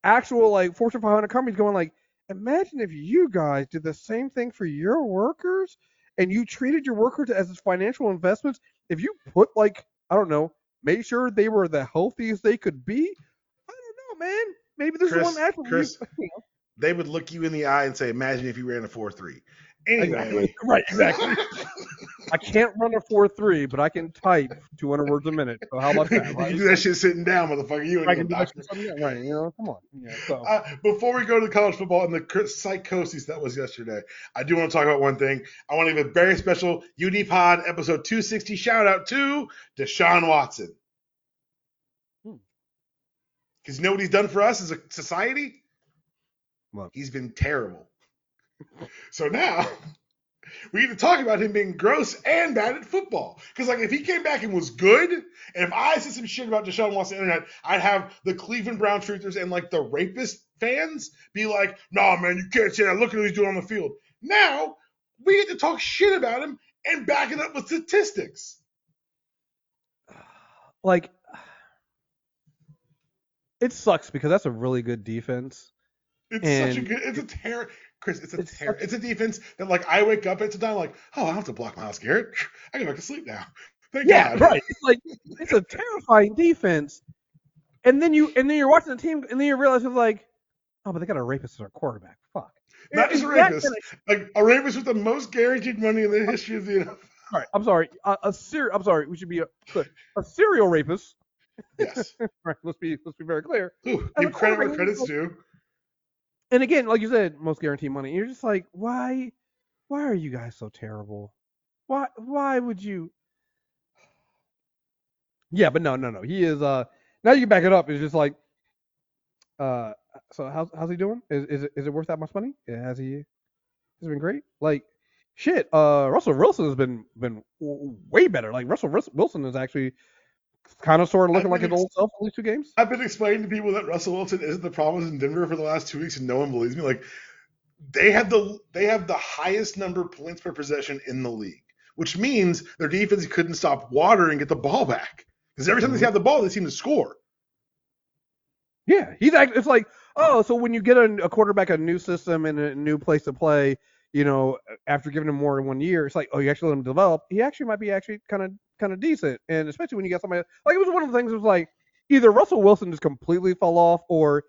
actual like Fortune 500 companies going like, imagine if you guys did the same thing for your workers and you treated your workers as financial investments. If you put like I don't know, made sure they were the healthiest they could be. I don't know, man. Maybe there's Kriss- one you- Kriss, They would look you in the eye and say, "Imagine if you ran a four-three." Anyway, Exactly. Right. Exactly. I can't run a four three, but I can type 200 words a minute. So how about that? you Right? can do that shit sitting down, motherfucker. You ain't I can do that doctor. something- right? You know, come on. Yeah. So Uh, before we go to the college football and the psychosis that was yesterday, I do want to talk about one thing. I want to give a very special UD Pod episode 260 shout out to Deshaun Watson. Hmm. Because you know what he's done for us as a society? What? He's been terrible. so now we get to talk about him being gross and bad at football. Because like if he came back and was good, and if I said some shit about Deshaun Watson on the internet, I'd have the Cleveland Brown truthers and like the rapist fans be like, "Nah, man, you can't say that. Look at what he's doing on the field." Now we get to talk shit about him and back it up with statistics. like it sucks because that's a really good defense. It's such a good. It's a terror. Chris, it's a it's such- It's a defense that like I wake up at the time like, oh, I don't have to block Myles Garrett. I can go back to sleep now. Thank Yeah, God. right. It's like it's a terrifying defense. And then you and then you're watching the team and then you realize it's like, oh, but they got a rapist as our quarterback. Fuck. Not just a rapist. Like a rapist with the most guaranteed money in the history of the NFL. All right, I'm sorry. Uh, a ser- I'm sorry. We should be a, a serial rapist. Yes. Right. Let's be let's be very clear. Ooh, give credit where credit's due. And again, like you said, most guaranteed money. You're just like, why, why are you guys so terrible? Why, why would you? Yeah, but no, no, no. He is. Uh, now you can back it up. It's just like, uh, so how's how's he doing? Is is it is it worth that much money? Yeah, has he? Has been great. Like, shit. Uh, Russell Wilson has been been way better. Like Russell Wilson is actually kind of sort of looking like his old self in these two games. I've been explaining to people that Russell Wilson isn't the problem in Denver for the last two weeks, and no one believes me. Like they have the they have the highest number of points per possession in the league, which means their defense couldn't stop water and get the ball back. Because every time Mhm. they have the ball, they seem to score. Yeah, he's actually. It's like, oh, so when you get a, a quarterback a new system and a new place to play, you know, after giving him more than one year, it's like, oh, you actually let him develop. He actually might be actually kind of kind of decent, and especially when you got somebody like it was one of the things. It was like either Russell Wilson just completely fell off, or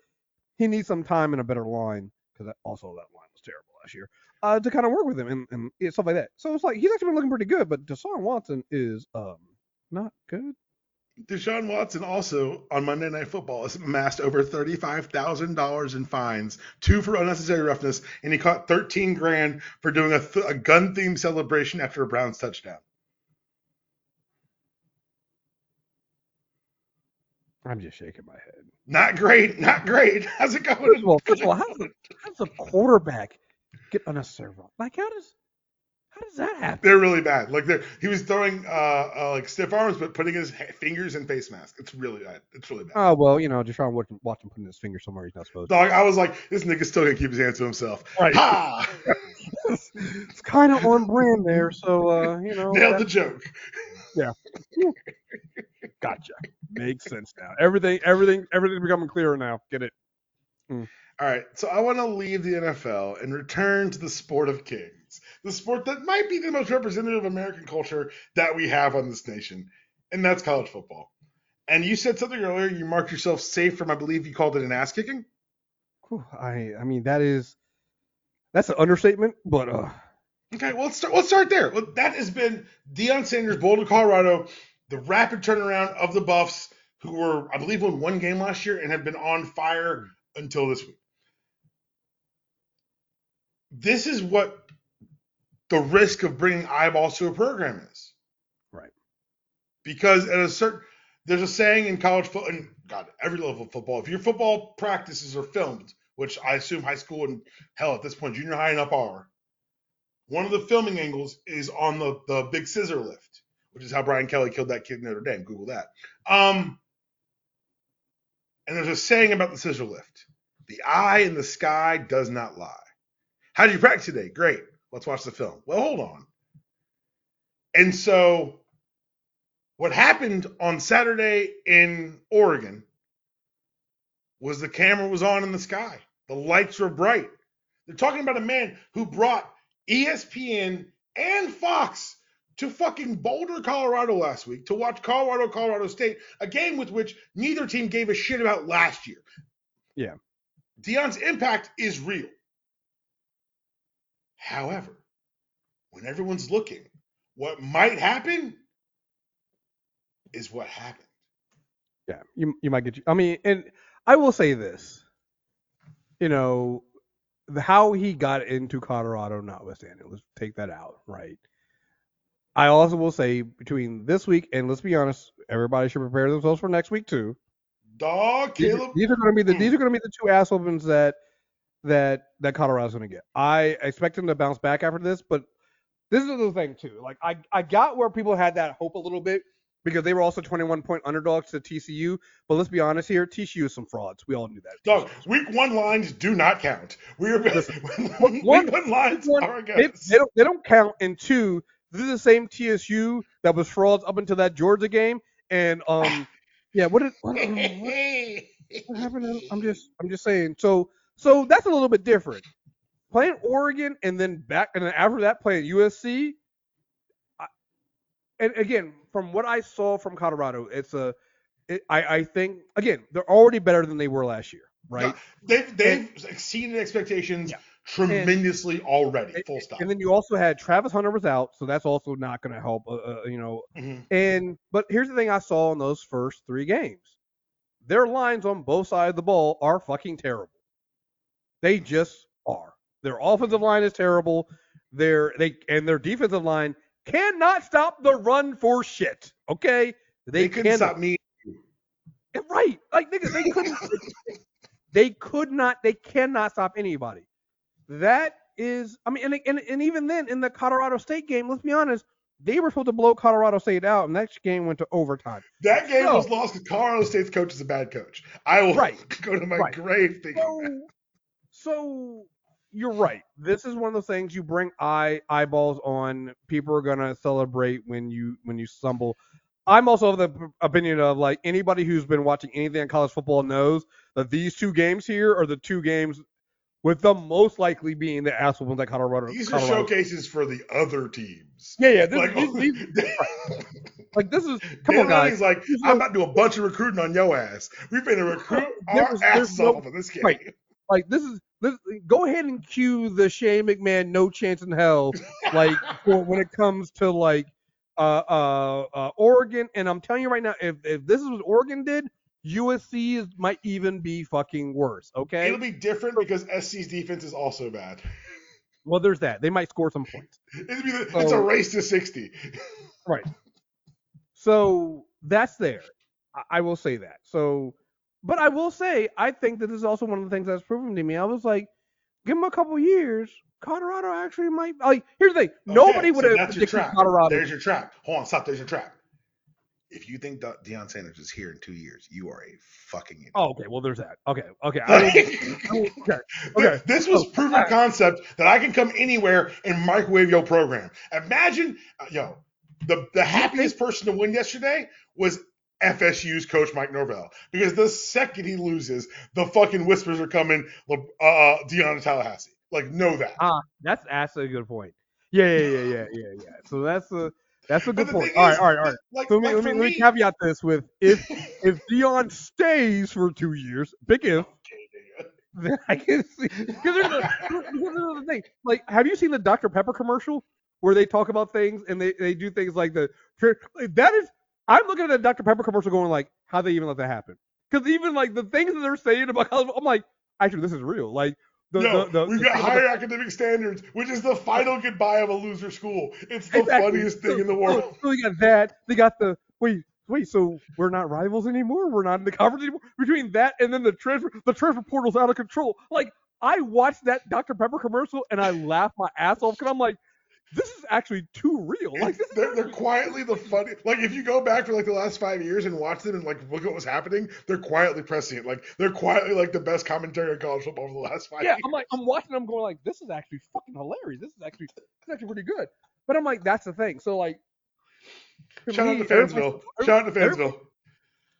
he needs some time in a better line because also that line was terrible last year. Uh, to kind of work with him and, and stuff like that. So it's like he's actually been looking pretty good, but Deshaun Watson is um not good. Deshaun Watson also on Monday Night Football has amassed over thirty-five thousand dollars in fines, two for unnecessary roughness, and he caught thirteen grand for doing a, th- a gun-themed celebration after a Browns touchdown. I'm just shaking my head. Not great, not great. How's it going? First of all, first of all, how does a, how does a quarterback get unnecessary run? Like how does how does that happen? They're really bad. Like they're he was throwing uh, uh like stiff arms, but putting his ha- fingers in face mask. It's really bad. It's really bad. Oh well, you know, Deshaun watching watching putting his finger somewhere he's not supposed to. Dog, I was like, this nigga's still gonna keep his hands to himself. Right. Ha! it's kind of on brand there, so uh, you know. Nailed the joke. Yeah. gotcha. Makes sense now. Everything, everything, everything's becoming clearer now. Get it? All right, so I want to leave the NFL and return to the sport of kings, the sport that might be the most representative of American culture that we have on this nation, and that's college football. And you said something earlier. You marked yourself safe from, I believe you called it an ass kicking. I, I mean, that is, that's an understatement, but uh, Okay, well let's start. Let's start there. Well, that has been Deion Sanders, Boulder, Colorado, the rapid turnaround of the Buffs, who were, I believe, won one game last year and have been on fire until this week. This is what the risk of bringing eyeballs to a program is. Right. Because at a certain, there's a saying in college football, and God, every level of football, if your football practices are filmed, which I assume high school and hell at this point, junior high and up are, one of the filming angles is on the, the big scissor lift, which is how Brian Kelly killed that kid in Notre Dame. Google that. Um, and there's a saying about the scissor lift the eye in the sky does not lie. How did you practice today? Great. Let's watch the film. Well, hold on. And so, what happened on Saturday in Oregon was the camera was on in the sky, the lights were bright. They're talking about a man who brought ESPN and Fox to fucking Boulder, Colorado last week to watch Colorado, Colorado State, a game with which neither team gave a shit about last year. Yeah. Deion's impact is real. However, when everyone's looking, What might happen is what happened. Yeah, you you might get. You, I mean, and I will say this. You know, the, how he got into Colorado, notwithstanding, let's take that out, right? I also will say between this week and let's be honest, everybody should prepare themselves for next week too. Dog, These, Caleb. these are going to be the Hmm. these are going to be the two ass that that that Colorado's going to get. I expect them to bounce back after this, but this is the thing too. Like I I got where people had that hope a little bit because they were also 21 point underdogs to TCU. But let's be honest here, TCU is some frauds. We all knew that. Dog, week one lines do not count. We are Listen, week one- one lines one, are They, they don't they don't count. And two, this is the same TCU that was frauds up until that Georgia game. And um yeah, what did what, what, what happened? I'm just I'm just saying. So so that's a little bit different. Playing Oregon and then back and then after that playing USC. I, and again, from what I saw from Colorado, it's a it, I I think again they're already better than they were last year, right? Yeah, They've they've exceeded expectations Yeah. tremendously already. Full stop. And then you also had Travis Hunter was out, so that's also not going to help. Uh, uh, you know, Mhm. and but here's the thing I saw in those first three games. Their lines on both sides of the ball are fucking terrible. They just are. Their offensive line is terrible. Their they and their defensive line cannot stop the run for shit. Okay, They, they, couldn't stop me. Eh, right, like nigga, they couldn't. they could not. They cannot stop anybody. That is, I mean, and, and and even then in the Colorado State game, let's be honest, they were supposed to blow Colorado State out, and that game went to overtime. That game So- was lost because Colorado State's coach is a bad coach. I will Right. go to my Right. grave thinking that. So, you're right. This is one of those things you bring eye eyeballs on. People are gonna celebrate when you when you stumble. I'm also of the p- opinion of like anybody who's been watching anything in college football knows that these two games here are the two games with the most likely being the ass whoopings that Colorado. These are Colorado. showcases for the other teams. Yeah, yeah. This, Like, these, these, like this is come Dan on, guys. Like, I'm about to do a bunch of recruiting on your ass. We've been to recruit our there's asses no- off of this game. right. Like this is this. Go ahead and cue the Shane McMahon "No Chance in Hell" like for when it comes to like uh, uh, uh, Oregon. And I'm telling you right now, if if this is what Oregon did, USC is, might even be fucking worse. Okay. It'll be different because SC's defense is also bad. well, there's that. They might score some points. The, it's a race to 60. Right. So that's there. I, I will say that. So, but I will say I think that this is also one of the things that's proven to me. I was like, give him a couple years. Colorado actually might like. Here's the thing: nobody Okay, would so have that's your predicted trap. Colorado. There's your trap. Hold on, stop. There's your trap. If you think De- Deion Sanders is here in two years, you are a fucking idiot. Oh, okay. Well, there's that. Okay. Okay. I okay. Okay. This was Oh, proven alright. concept that I can come anywhere and microwave your program. Imagine, uh, yo, the the happiest person to win yesterday was FSU's coach Mike Norvell because the second he loses, the fucking whispers are coming. Uh, uh, Deion Tallahassee, like know that. Ah, that's actually a good point. Yeah, yeah, yeah, yeah, yeah, yeah. So that's a that's a good point. All right, is, all right, all right. Like, So let me, like let, me, let me caveat this with if if Deion stays for two years, big if, then I can see because there's a, there's another thing. Like, have you seen the Dr Pepper commercial where they talk about things and they, they do things like the like, that is I'm looking at the Dr Pepper commercial going like how they even let that happen because even like the things that they're saying about college, I'm like actually this is real like the no, the, the, we've got thing higher academic standards, which is the final goodbye of a loser school. It's the Exactly. funniest thing So- in the world. Oh, so, they got that. They got the wait, wait. So we're not rivals anymore. We're not in the conference anymore. Between that and then the transfer, the transfer portal's out of control. Like I watched that Dr Pepper commercial and I laughed my ass off because I'm like, this is actually too real. Like this they're, they're quietly the funny. Like if you go back for like the last five years and watch them and like look at what's happening, they're quietly pressing it. Like they're quietly like the best commentary on college football for the last five yeah. years. I'm like, I'm watching. them going like, this is actually fucking hilarious. This is actually, this is actually pretty good. But I'm like, that's the thing. So like, Shout me, out to Fansville. Shout out to Fansville.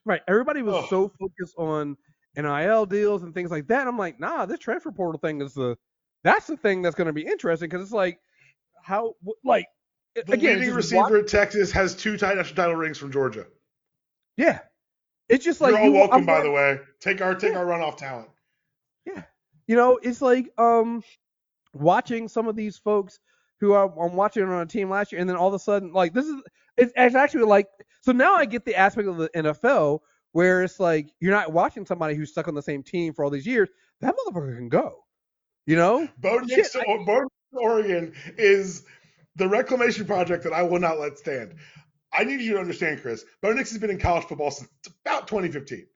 Right. Everybody was Ugh. so focused on NIL deals and things like that. I'm like, nah, this transfer portal thing is the that's the thing that's going to be interesting because it's like how like The again, leading receiver watch- at Texas has two title national title rings from Georgia. yeah. It's just like You're all you, welcome, I'm by like- the way. Take our take Yeah. our runoff talent. Yeah, you know, it's like um watching some of these folks who I, I'm watching on a team last year, and then all of a sudden, like this is it's, it's actually like so now I get the aspect of the NFL where it's like you're not watching somebody who's stuck on the same team for all these years. That motherfucker can go. You know? Bo Nix, Shit, I- Bo Oregon is the reclamation project that I will not let stand. I need you to understand, Chris. Bo Nix has been in college football since about 2015.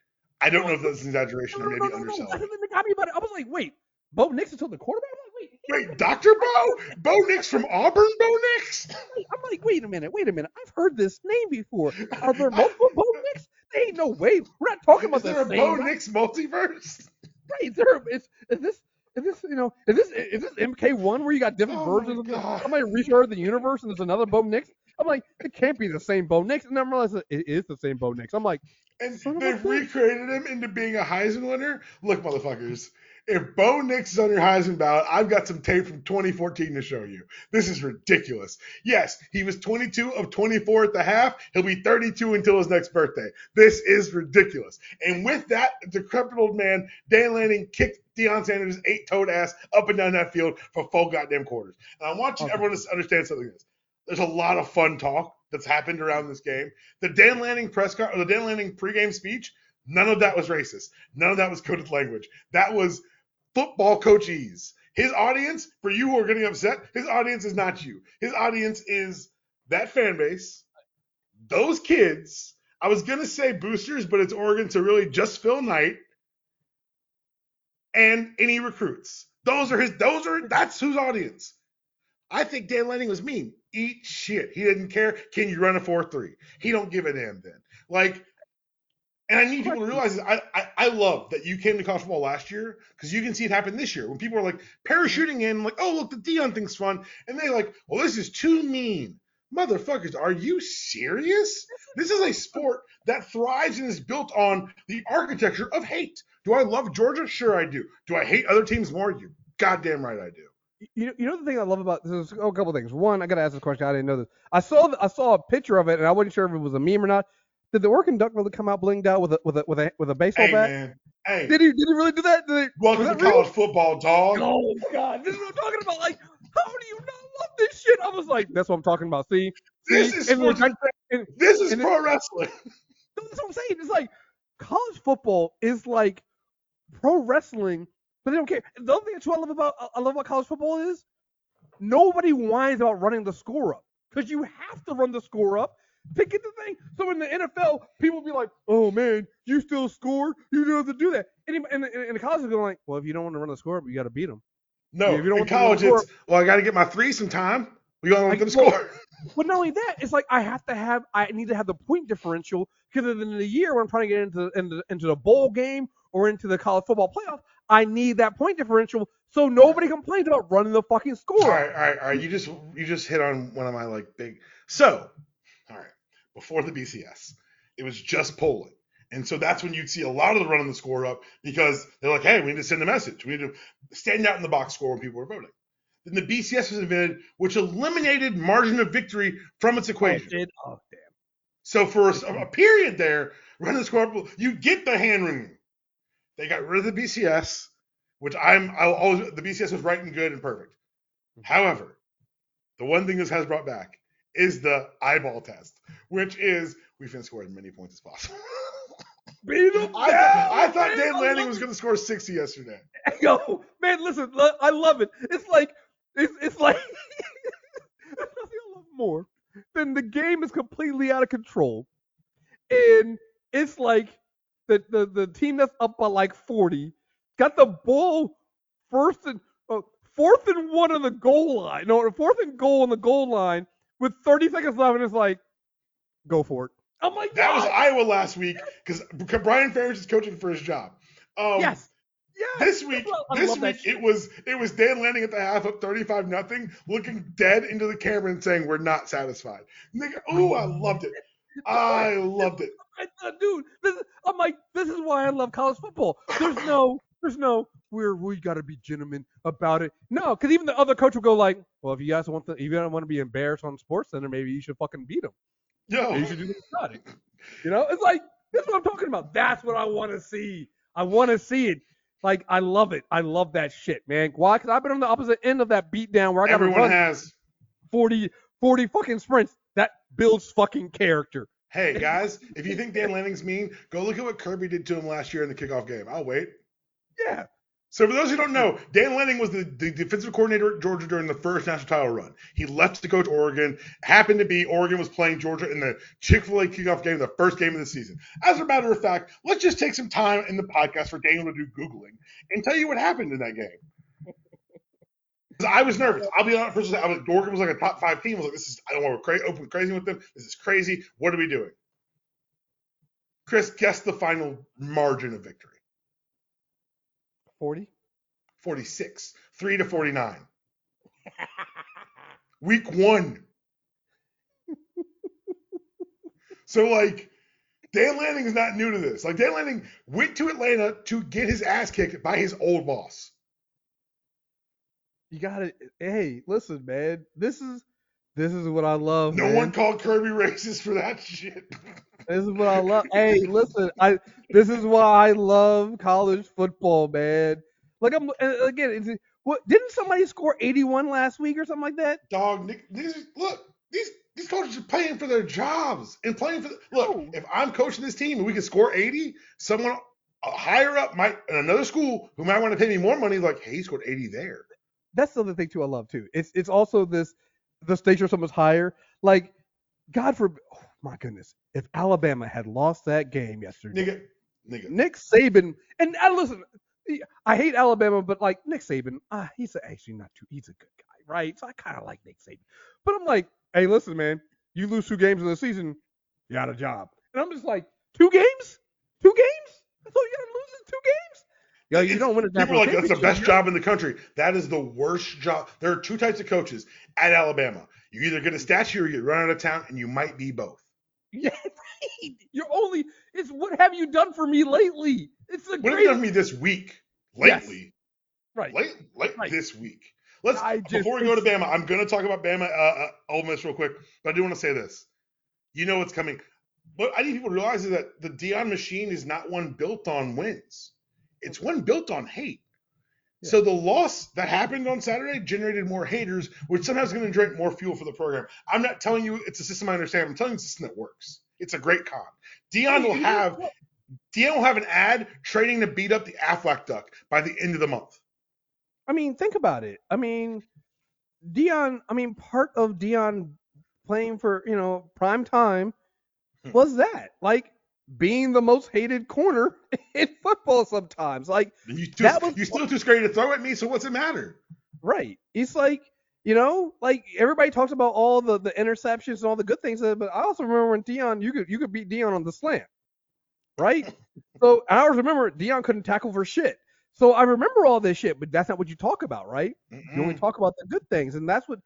I don't know if that's an exaggeration No, or maybe no, no, no. I underselling. didn't think happy about it. I was like, wait, Bo Nix is still the quarterback? Like, wait, Wait, Dr. Bo? Bo Nix from Auburn, Bo Nix? I'm like, wait a minute, wait a minute. I've heard this name before. Are there multiple Bo Nix? There ain't no way. We're not talking about Is there a Bo. Nix multiverse? Right? Is there? Is, is this? Is this? You know? Is this? Is this MK1 where you got different Oh versions of God. somebody restarted the universe and there's another Bo Nix? I'm like, it can't be the same Bo Nix. And then I realized that it is the same Bo Nix. I'm like, And Son of a they've recreated him into being a Heisman winner. Look, motherfuckers, if Bo Nix is on your Heisman ballot, I've got some tape from 2014 to show you. This is ridiculous. Yes, he was 22 of 24 at the half. He'll be 32 until his next birthday. This is ridiculous. And with that decrepit old man, Dan Lanning kicked Deion Sanders' eight-toed ass up and down that field for full goddamn quarters. And I want you, Okay. everyone to understand something. Else. There's a lot of fun talk that's happened around this game. The Dan Lanning press con- or the Dan Lanning pregame speech, none of that was racist. None of that was coded language. That was football coaches. His audience, for you who are getting upset, his audience is not you. His audience is that fan base, those kids. I was gonna say boosters, but it's Oregon to really just Phil Knight and any recruits. Those are his. Those are that's whose audience. I think Dan Lanning was mean. Eat shit. He didn't care. Can you run a four three? He don't give a damn then. Like, and I need people to realize this. I, I I love that you came to college football last year because you can see it happen this year when people are like parachuting in, like, oh look, the Deion thing's fun, and they like, well, this is too mean. Motherfuckers, are you serious? This is a sport that thrives and is built on the architecture of hate. Do I love Georgia? Sure, I do. Do I hate other teams more? You goddamn right I do. you know, you know the thing I love about this is a couple things. One, I gotta ask this question. I didn't know this. I saw I saw a picture of it, and I wasn't sure if it was a meme or not. Did the Oregon Duck really come out blinged out with a with a with a with a baseball Hey bat? man, hey, Did he did he really do that? Did he, welcome was to real? college football, dog. Oh my god, this is what I'm talking about. Like, how do you not love this shit? I was like, that's what I'm talking about. See, This See? is And sports. and- This is pro wrestling. that's what I'm saying. It's like college football is like pro wrestling, but they don't care. The other thing too I love about I love about college football is nobody whines about running the score up because you have to run the score up to get the thing. So in the NFL, people be like, "Oh man, you still score? You don't have to do that." And in, in, in the college, they're going like, "Well, if you don't want to run the score up, you got to beat them." No, if you don't in want to college, the score- it's well, I got to get my three sometime. We gonna let Like, them well, score. But not only that, it's like I have to have I need to have the point differential because at the end of the year when I'm trying to get into into, into the bowl game or into the college football playoff, I need that point differential so nobody complains about running the fucking score. All right, all right, all right. You just you just hit on one of my like big. So, before the BCS, it was just polling, and so that's when you'd see a lot of the running the score up because they're like, hey, we need to send a message. We need to stand out in the box score when people are voting. Then the BCS was invented, which eliminated margin of victory from its Oh, equation. oh, damn. So for a, a period there, running the score, up, you get the hand wringing. They got rid of the BCS, which I'm I'll always the BCS was right and good and perfect. Mm-hmm. However, the one thing this has brought back is the eyeball test, which is we can score as many points as possible. Beat 'em I, down, I thought man. Dan I Lanning was going to score 60 yesterday. Yo, man, listen, I love it. It's like it's it's like I love more than the game is completely out of control, and it's like the the the team that's up by like 40 got the ball first and uh, fourth and one on the goal line, no, fourth and goal on the goal line with 30 seconds left, and it's like, go for it. I'm like, That was Iowa last week because Brian Ferentz is coaching for his job. Um, yes, yes. This week, I this week it was it was Dan Lanning at the half up 35 nothing, looking dead into the camera and saying, "We're not satisfied." Nigga, ooh, I loved it. I loved it. Dude, this is, I'm like, this is why I love college football. There's no, there's no, we're we gotta be gentlemen about it. No, because even the other coach will go like, well, if you guys want to, if you don't want to be embarrassed on Sports Center, maybe you should fucking beat them. Yo, You should do this about it. You know, it's like this is what I'm talking about. That's what I want to see. I want to see it. Like I love it. I love that shit, man. Why? Because I've been on the opposite end of that beatdown where I got everyone has. 40, 40 fucking sprints. That builds fucking character. Hey guys, if you think Dan Lanning's mean, go look at what Kirby did to him last year in the kickoff game. I'll wait. Yeah. So for those who don't know, Dan Lanning was the, the defensive coordinator at Georgia during the first national title run. He left to coach Oregon. Happened to be Oregon was playing Georgia in the Chick-fil-A kickoff game, the first game of the season. As a matter of fact, let's just take some time in the podcast for Daniel to do Googling and tell you what happened in that game. I was nervous. I'll be honest. First, I was Oregon was like a top five team. I was like, this is I don't want to cra- open crazy with them. This is crazy. What are we doing? Chris, guess the final margin of victory. 40? 46, 3 to 49. Week one. so, like, Dan Lanning is not new to this. Like, Dan Lanning went to Atlanta to get his ass kicked by his old boss. You gotta hey, listen, man. This is this is what I love. No man. one called Kirby racist for that shit. This is what I love. hey, listen, I this is why I love college football, man. Like I'm again, it's, what didn't somebody score 81 last week or something like that? Dog, Nick, these, look, these these coaches are playing for their jobs and playing for. The, look, if I'm coaching this team and we can score 80, someone higher up might in another school who might want to pay me more money, like, hey, he scored 80 there. That's the other thing too. I love too. It's it's also this the stakes are so much higher. Like God forbid, oh my goodness, if Alabama had lost that game yesterday, Nigga, nigga. Nick Saban, and I listen, I hate Alabama, but like Nick Saban, uh, he's actually not too, he's a good guy, right? So I kind of like Nick Saban. But I'm like, hey, listen, man, you lose two games in the season, you got a job. And I'm just like, two games? Two games? That's all you got to lose is two games? Yo, you It's- don't win a People are like, that's the best job in the country. That is the worst job. There are two types of coaches at Alabama. You either get a statue or you run out of town, and you might be both. Yeah, right. You're only, it's what have you done for me lately? It's the What have you done for me this week? Yes. Lately. right. late, late Right. this week. Let's just- before we go to Bama, I'm going to talk about Bama, uh, uh, Ole Miss real quick, but I do want to say this. You know what's coming. What I need people to realize is that the Deion machine is not one built on wins. It's one built on hate. So the loss that happened on Saturday generated more haters, which somehow is going to generate more fuel for the program. I'm not telling you it's a system I understand. I'm telling you it's a system that works. It's a great con. Deion will have? Deion will have an ad training to beat up the Aflac Duck by the end of the month. I mean, think about it. I mean, Deion. I mean, part of Deion playing for you know prime time Hmm. was that like being the most hated corner in football. Sometimes, like, you too, That was- you're still too scared to throw at me, so what's it matter? right? It's like you know, like everybody talks about all the the interceptions and all the good things, uh, but I also remember when Deion, you could you could beat Deion on the slant, right? so I always remember Deion couldn't tackle for shit. So I remember all this shit, but that's not what you talk about, right? You only talk about the good things, and that's what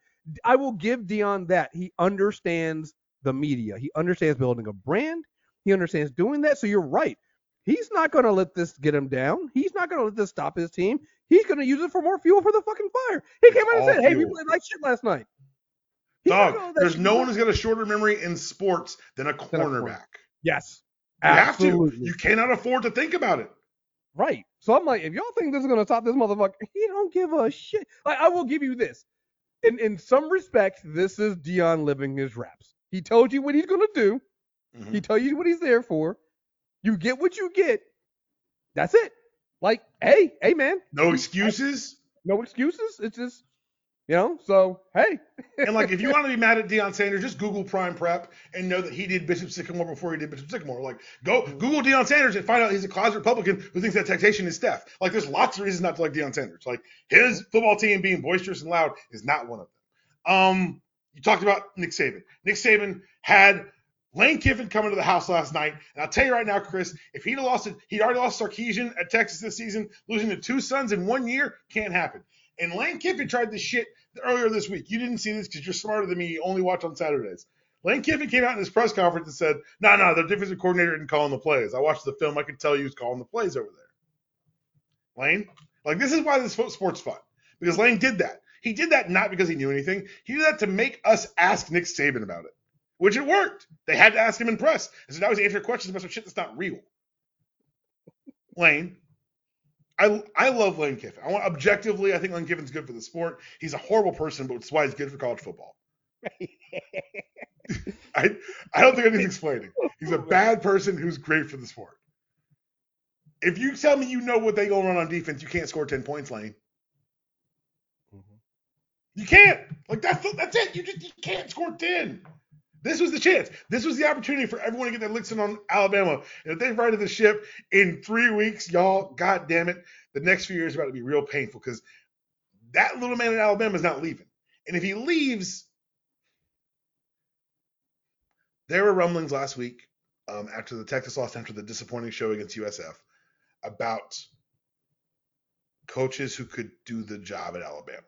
I will give Deion. That he understands the media. He understands building a brand. He understands doing that. So you're right. He's not going to let this get him down. He's not going to let this stop his team. He's going to use it for more fuel for the fucking fire. He came out and said, "Hey, we played like shit last night." He's Dog, there's no one who's got a shorter memory in sports than a Than a corner. cornerback. Yes, You have to. absolutely. You cannot afford to think about it. Right. So I'm like, if y'all think this is gonna stop this motherfucker, he don't give a shit. Like, I will give you this. In in some respects, this is Deion living his raps. He told you what he's gonna do. Mhm. He tell you what he's there for. You get what you get. That's it. Like, hey, hey man, No excuses. no excuses. It's just, you know. So hey, and like, if you want to be mad at Deion Sanders, just Google Prime Prep and know that he did Bishop Sycamore before he did Bishop Sycamore. Like, go Google Deion Sanders and find out he's a closet Republican who thinks that taxation is theft. Like, there's lots of reasons not to like Deion Sanders. Like, his football team being boisterous and loud is not one of them. Um, you talked about Nick Saban. Nick Saban had Lane Kiffin coming to the house last night, and I'll tell you right now, Chris, if he'd lost it, he'd already lost Sarkisian at Texas this season, losing to two sons in one year can't happen. And Lane Kiffin tried this shit earlier this week. You didn't see this because you're smarter than me. You only watch on Saturdays. Lane Kiffin came out in his press conference and said, "No, no, the defensive coordinator didn't call the plays. I watched the film. I could tell you was calling the plays over there." Lane, like this is why this sports fun because Lane did that. He did that not because he knew anything. He did that to make us ask Nick Saban about it, which it worked. They had to ask him in press, and so now he's answering questions about some shit that's not real. Lane, I I love Lane Kiffin. I want objectively, I think Lane Kiffin's good for the sport. He's a horrible person, but it's why he's good for college football. I I don't think I need explaining. He's a bad person who's great for the sport. If you tell me you know what they gonna run on defense, you can't score ten points, Lane. Mhm. You can't. Like that's that's it. You just you can't score ten. This was the chance. This was the opportunity for everyone to get their licks in on Alabama. And if they righted the ship in three weeks, y'all, god damn it, the next few years are about to be real painful because that little man in Alabama is not leaving. And if he leaves, there were rumblings last week um, after the Texas loss, after the disappointing show against USF, about coaches who could do the job at Alabama.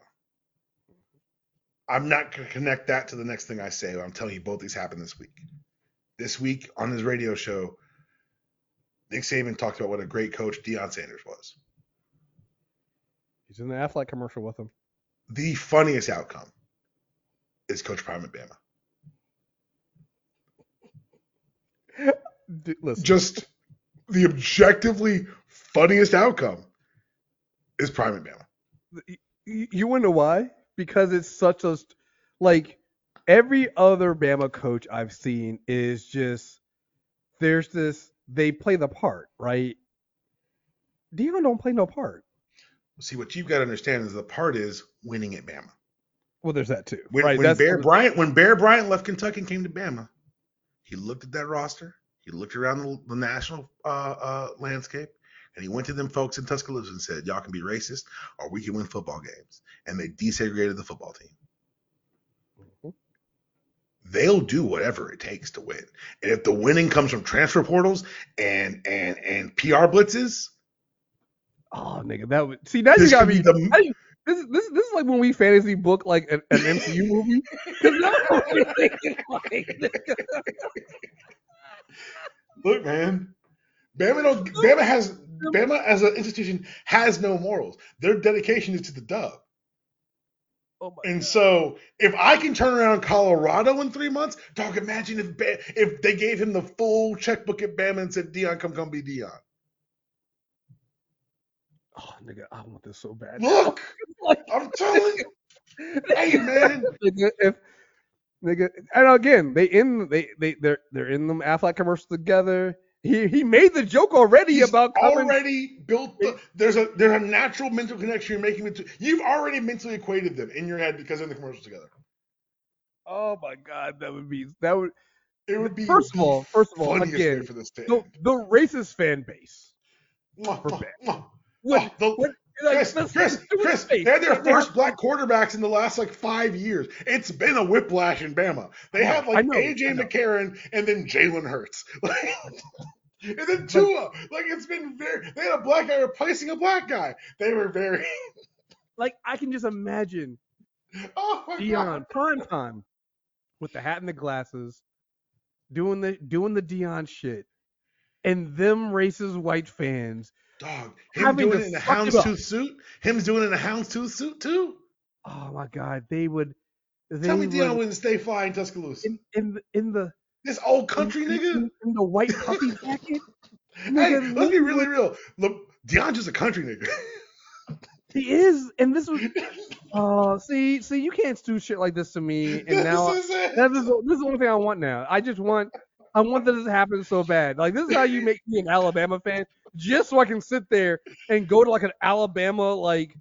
I'm not going to connect that to the next thing I say. I'm telling you, both these happened this week. This week on his radio show, Nick Saban talked about what a great coach Deion Sanders was. He's in the Aflac commercial with him. The funniest outcome is Coach Prime at Bama. Listen, Just the objectively funniest outcome is Prime at Bama. y- you wanna know why? Because it's such a st- like every other Bama coach I've seen is just there's this they play the part, right? Deion don't play no part. See, what you've got to understand is the part is winning at Bama. Well, there's that too, When, right? when Bear Bryant when Bear Bryant left Kentucky and came to Bama, he looked at that roster. He looked around the, the national uh, uh, landscape, and he went to them folks in Tuscaloosa and said, "Y'all can be racist, or we can win football games." And they desegregated the football team. Mhm. They'll do whatever it takes to win. And if the winning comes from transfer portals and and and PR blitzes, Oh, nigga, that would see. Now you got could me. be the now you- This is this this is like when we fantasy book like an, an MCU movie. 'Cause now I'm thinking, like, Look, man, Bama don't. Bama has Bama as an institution has no morals. Their dedication is to the dub. oh my And so, if I can turn around Colorado in three months, dog, imagine if ba- if they gave him the full checkbook at Bama and said, "Deion, come, come, be Deion." Oh, nigga, I want this so bad. Look, I'm telling you, hey, man. nigga, if nigga, and again, they in they they they're they're in them Aflac commercials together. He he made the joke already He's about already built. The, there's a there's a natural mental connection you're making. Between, you've already mentally equated them in your head because they're in the commercials together. Oh my god, that would be that would. It would be First of all, first of all, again, for this the, the racist fan base. Mwah, mwah, mwah. What, Oh, the- what, like, Chris, Chris, let's do it Chris, they had their first black quarterbacks in the last like five years. It's been a whiplash in Bama. They had like know, AJ. McCarron and then Jalen Hurts. and then Tua. Like it's been very they had a black guy replacing a black guy. They were very Like I can just imagine oh my Deion god. prime time with the hat and the glasses, doing the doing the Deion shit, and them racist white fans. Dog. Him doing it in a houndstooth suit. Him doing it in a houndstooth suit too. Oh my god, they would. They Tell me Deion would, wouldn't stay fly in Tuscaloosa. in in the in the This old country in, nigga. in, the white puffy jacket. Hey, nigga, let's be really real. Look, Deion's just a country nigga. He is, and this was. Oh, see, see, you can't do shit like this to me, and now this is it. That is, this is the only thing I want now. I just want, I want this to happen so bad. Like this is how you make me an Alabama fan, just so I can sit there and go to like an Alabama like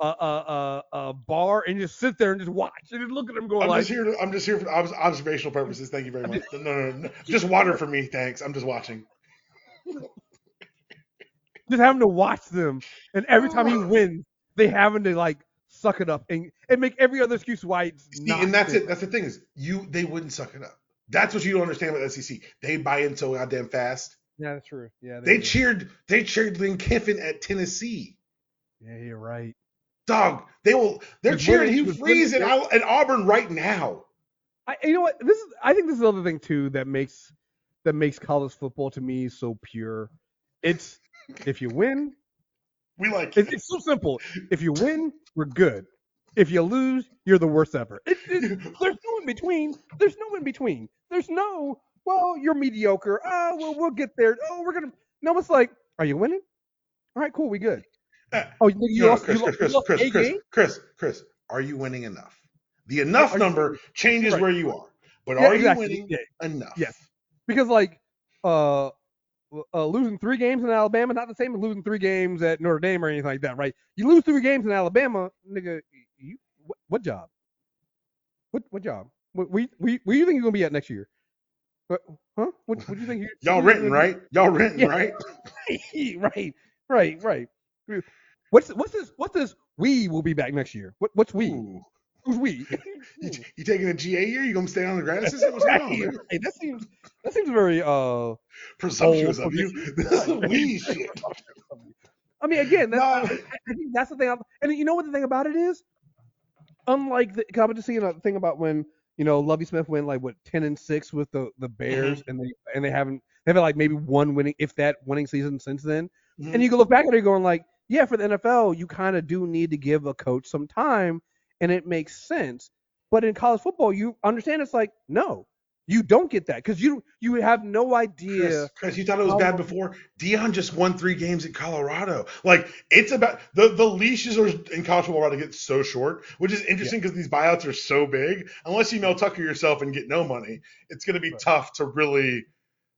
a uh, uh, bar and just sit there and just watch and just look at them going I'm like, just here. To, I'm just here for observational purposes. Thank you very much. No, no, no, just water for me, thanks. I'm just watching. just having to watch them, and every time he wins, they having to like suck it up and, and make every other excuse why it's See, not. and that's fair. it. That's the thing is, you they wouldn't suck it up. That's what you don't understand about SEC. They buy in so goddamn fast. Yeah, that's true. Yeah, They do. cheered. They cheered Lane Kiffin at Tennessee. Yeah, you're right. Dog, they will. They're cheering Hugh Freeze at Auburn right now. I, you know what? This is. I think this is another thing too that makes that makes college football to me so pure. It's if you win, We like. it, it's so simple. If you win, we're good. If you lose, you're the worst ever. It, it, there's no in between. There's no in between. There's no. Well, you're mediocre. Oh, well, we'll get there. Oh, we're gonna. No, it's like, are you winning? All right, cool. We good. Uh, Oh, you, you no, lost, Chris, you Chris, lost, you Chris, Chris, Chris, game? Chris, Chris, are you winning enough? The enough Are you- number changes Right. where you are. But Yeah, are exactly. you winning Yeah, enough? Yes. because like uh, uh losing three games in Alabama not the same as losing three games at Notre Dame or anything like that, right? You lose three games in Alabama, nigga. You what, what job? What what job? What we we where you think you're gonna be at next year? What, huh? What what do you think? You, Y'all you renting, right? Y'all renting, Yeah. right? right, right, right. What's what's this? What's this? We will be back next year. What what's we? Ooh. Who's we? You, you taking a GA year? You gonna stay on the assistant? What's going on? right, right. That seems that seems very uh Presumptuous of you. This is we shit. I mean, again, that's, No. I, I think that's the thing. I'm, and you know what the thing about it is? Unlike the, cause I'm just seeing a thing about when you know Lovie Smith went like what ten and six with the the Bears, and they and they haven't they've had like maybe one winning, if that winning season since then. Mhm. And you can look back at it going like, yeah, for the NFL, you kind of do need to give a coach some time, and it makes sense. But in college football, you understand it's like no, you don't get that because you you have no idea. Chris, Chris, you thought it was bad before. Deion just won three games in Colorado. Like it's about the the leashes are in college football about to get so short, which is interesting because these buyouts are so big. Unless you Mel Tucker yourself and get no money, it's going to be Right. tough to really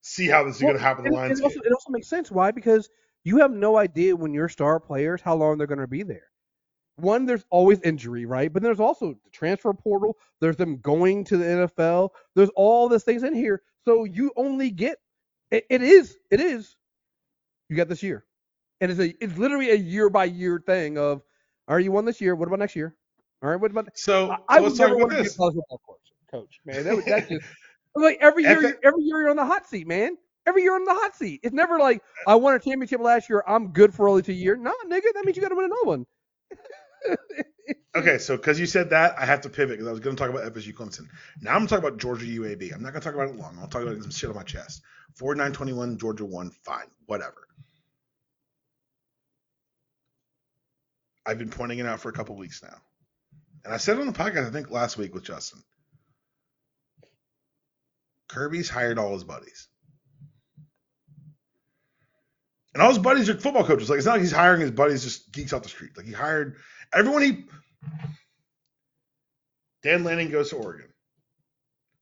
see how this is Well, going to happen. The Lions and also, it also makes sense. Why? Because you have no idea when your star players how long they're going to be there. One, there's always injury, right? But there's also the transfer portal. There's them going to the NFL. There's all these things in here. So you only get it, it is it is you got this year, and it's a it's literally a year by year thing of all right, you won this year. What about next year? All right, what about So, I, I would never want to be a college football coach. Coach, man, that, would- that's just like every year. Every year you're on the hot seat, man. Every year on the hot seat. It's never like I won a championship last year. I'm good for only two years. No, nigga, that means you got to win another one. Okay, so because you said that, I have to pivot because I was going to talk about FSU Clemson. Now I'm going to talk about Georgia UAB. I'm not going to talk about it long. I'll talk about some shit on my chest. 49-21, Georgia won. Fine, whatever. I've been pointing it out for a couple weeks now, and I said it on the podcast I think last week with Justin. Kirby's hired all his buddies. And all his buddies are football coaches. Like it's not like he's hiring his buddies just geeks off the street. Like he hired everyone he Dan Lanning goes to Oregon.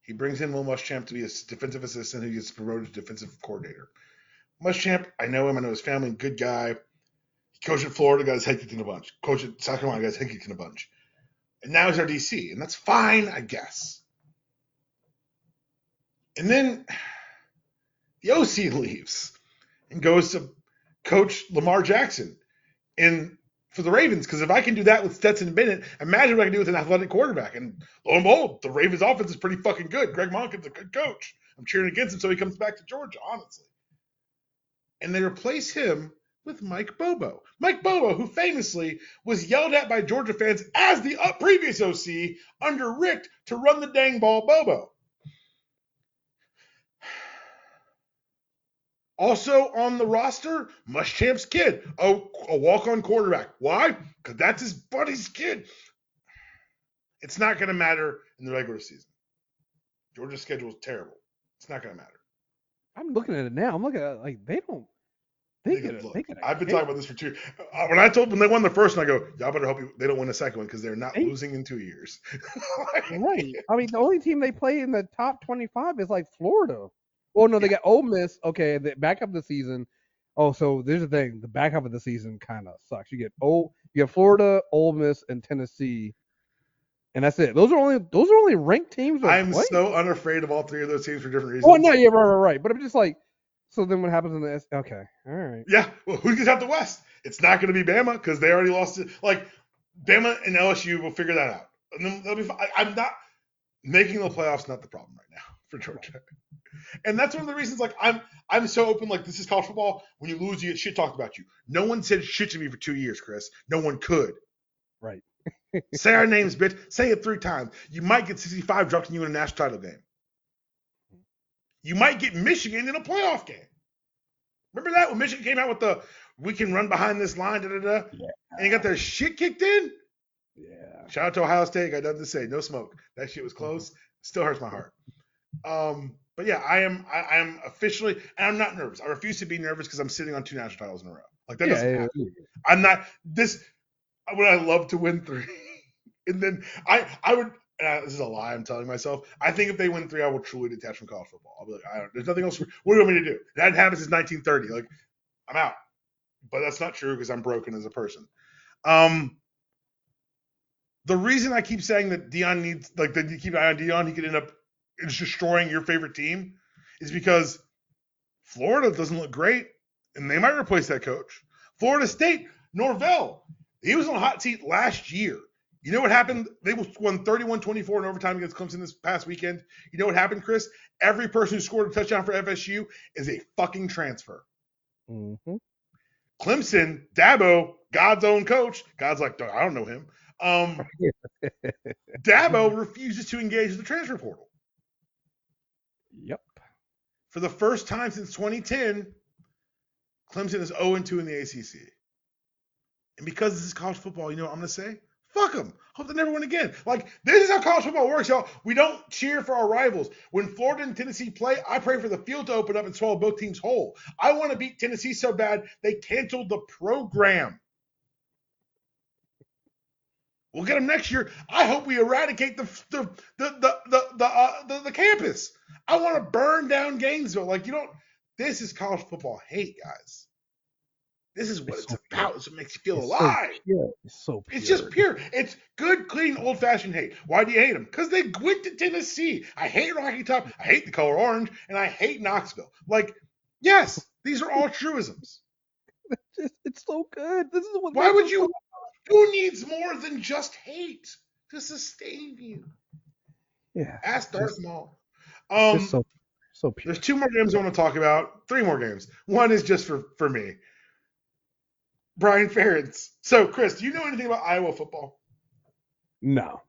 He brings in Will Muschamp to be his defensive assistant who gets promoted to defensive coordinator. Muschamp, I know him, I know his family, good guy. He coached at Florida, got his head kicked in a bunch. Coached at South Carolina, got his head kicked in a bunch. And now he's our DC, and that's fine, I guess. And then the OC leaves and goes to coach Lamar Jackson in for the Ravens. Because if I can do that with Stetson Bennett, imagine what I can do with an athletic quarterback. And lo and behold, the Ravens offense is pretty fucking good. Greg Monken's a good coach. I'm cheering against him so he comes back to Georgia, honestly. And they replace him with Mike Bobo. Mike Bobo, who famously was yelled at by Georgia fans as the uh, previous OC under Richt to run the dang ball Bobo. Also on the roster, Muschamp's kid, a, a walk-on quarterback. Why? Because that's his buddy's kid. It's not going to matter in the regular season. Georgia's schedule is terrible. It's not going to matter. I'm looking at it now. I'm looking at it like they don't. They, They could. They get I've been talking about this for two. Uh, when I told when they won the first one, I go, y'all better hope you, they don't win the second one because they're not Hey. losing in two years. Right. I mean, the only team they play in the top 25 is like Florida. Well, no, they got Ole Miss. Okay, the back half of the season. Oh, so there's the thing. The back half of the season kind of sucks. You get oh, you get Florida, Ole Miss, and Tennessee, and that's it. Those are only those are only ranked teams. I'm play. so unafraid of all three of those teams for different reasons. Oh no, yeah, right, right, right. But I'm just like, so then what happens in the S- okay, all right. Yeah, well, who gets out the West? It's not going to be Bama because they already lost it. Like Bama and LSU will figure that out, and then they'll be fine. I, I'm not making the playoffs. Not the problem right now for Georgia, and that's one of the reasons. Like I'm, I'm so open. Like this is college football. When you lose, you get shit talked about you. No one said shit to me for two years, Chris. No one could. Right. Say our names, bitch. Say it three times. You might get 65 dropped on you in a national title game. You might get Michigan in a playoff game. Remember that when Michigan came out with the "we can run behind this line," da da da, Yeah. and you got their shit kicked in. Yeah. Shout out to Ohio State. I got nothing to say. No smoke. That shit was close. Still hurts my heart. Um, but yeah, I am. I, I am officially, and I'm not nervous. I refuse to be nervous because I'm sitting on two national titles in a row. Like that Yeah, doesn't yeah, happen. yeah. I'm not this. Would I love to win three? and then I I would I, this is a lie I'm telling myself. I think if they win three, I will truly detach from college football. I'll be like, I don't, there's nothing else. What do you want me to do? That happened since 1930. Like, I'm out. But that's not true because I'm broken as a person. Um, the reason I keep saying that Deion needs, like, that you keep an eye on Deion, he could end up destroying your favorite team, is because Florida doesn't look great, and they might replace that coach. Florida State, Norvell, he was on the hot seat last year. You know what happened? They won 31-24 in overtime against Clemson this past weekend. You know what happened, Chris? Every person who scored a touchdown for FSU is a fucking transfer. Mm-hmm. Clemson, Dabo, God's own coach. God's like, I don't know him. Um, Dabo refuses to engage the transfer portal. Yep. For the first time since 2010, Clemson is 0-2 in the ACC. And because this is college football, you know what I'm going to say? Fuck them. Hope they never win again. Like, this is how college football works, y'all. We don't cheer for our rivals. When Florida and Tennessee play, I pray for the field to open up and swallow both teams whole. I want to beat Tennessee so bad they canceled the program. We'll get them next year. I hope we eradicate the the the the the the, uh, the, the campus. I want to burn down Gainesville. Like you don't. This is college football hate, guys. This is what it's, It's so about. It's what makes you feel It's alive. So. It's so pure. It's just pure. It's good, clean, old fashioned hate. Why do you hate them? Because they went to Tennessee. I hate Rocky Top. I hate the color orange, and I hate Knoxville. Like, yes, these are all truisms. It's, so good. This is what. Why would you? Who needs more than just hate to sustain you? Yeah. Ask Darth Maul. Um, so so pure. there's two more games I want to talk about. Three more games. One is just for for me. Brian Ferentz. So, Kriss, do you know anything about Iowa football? No.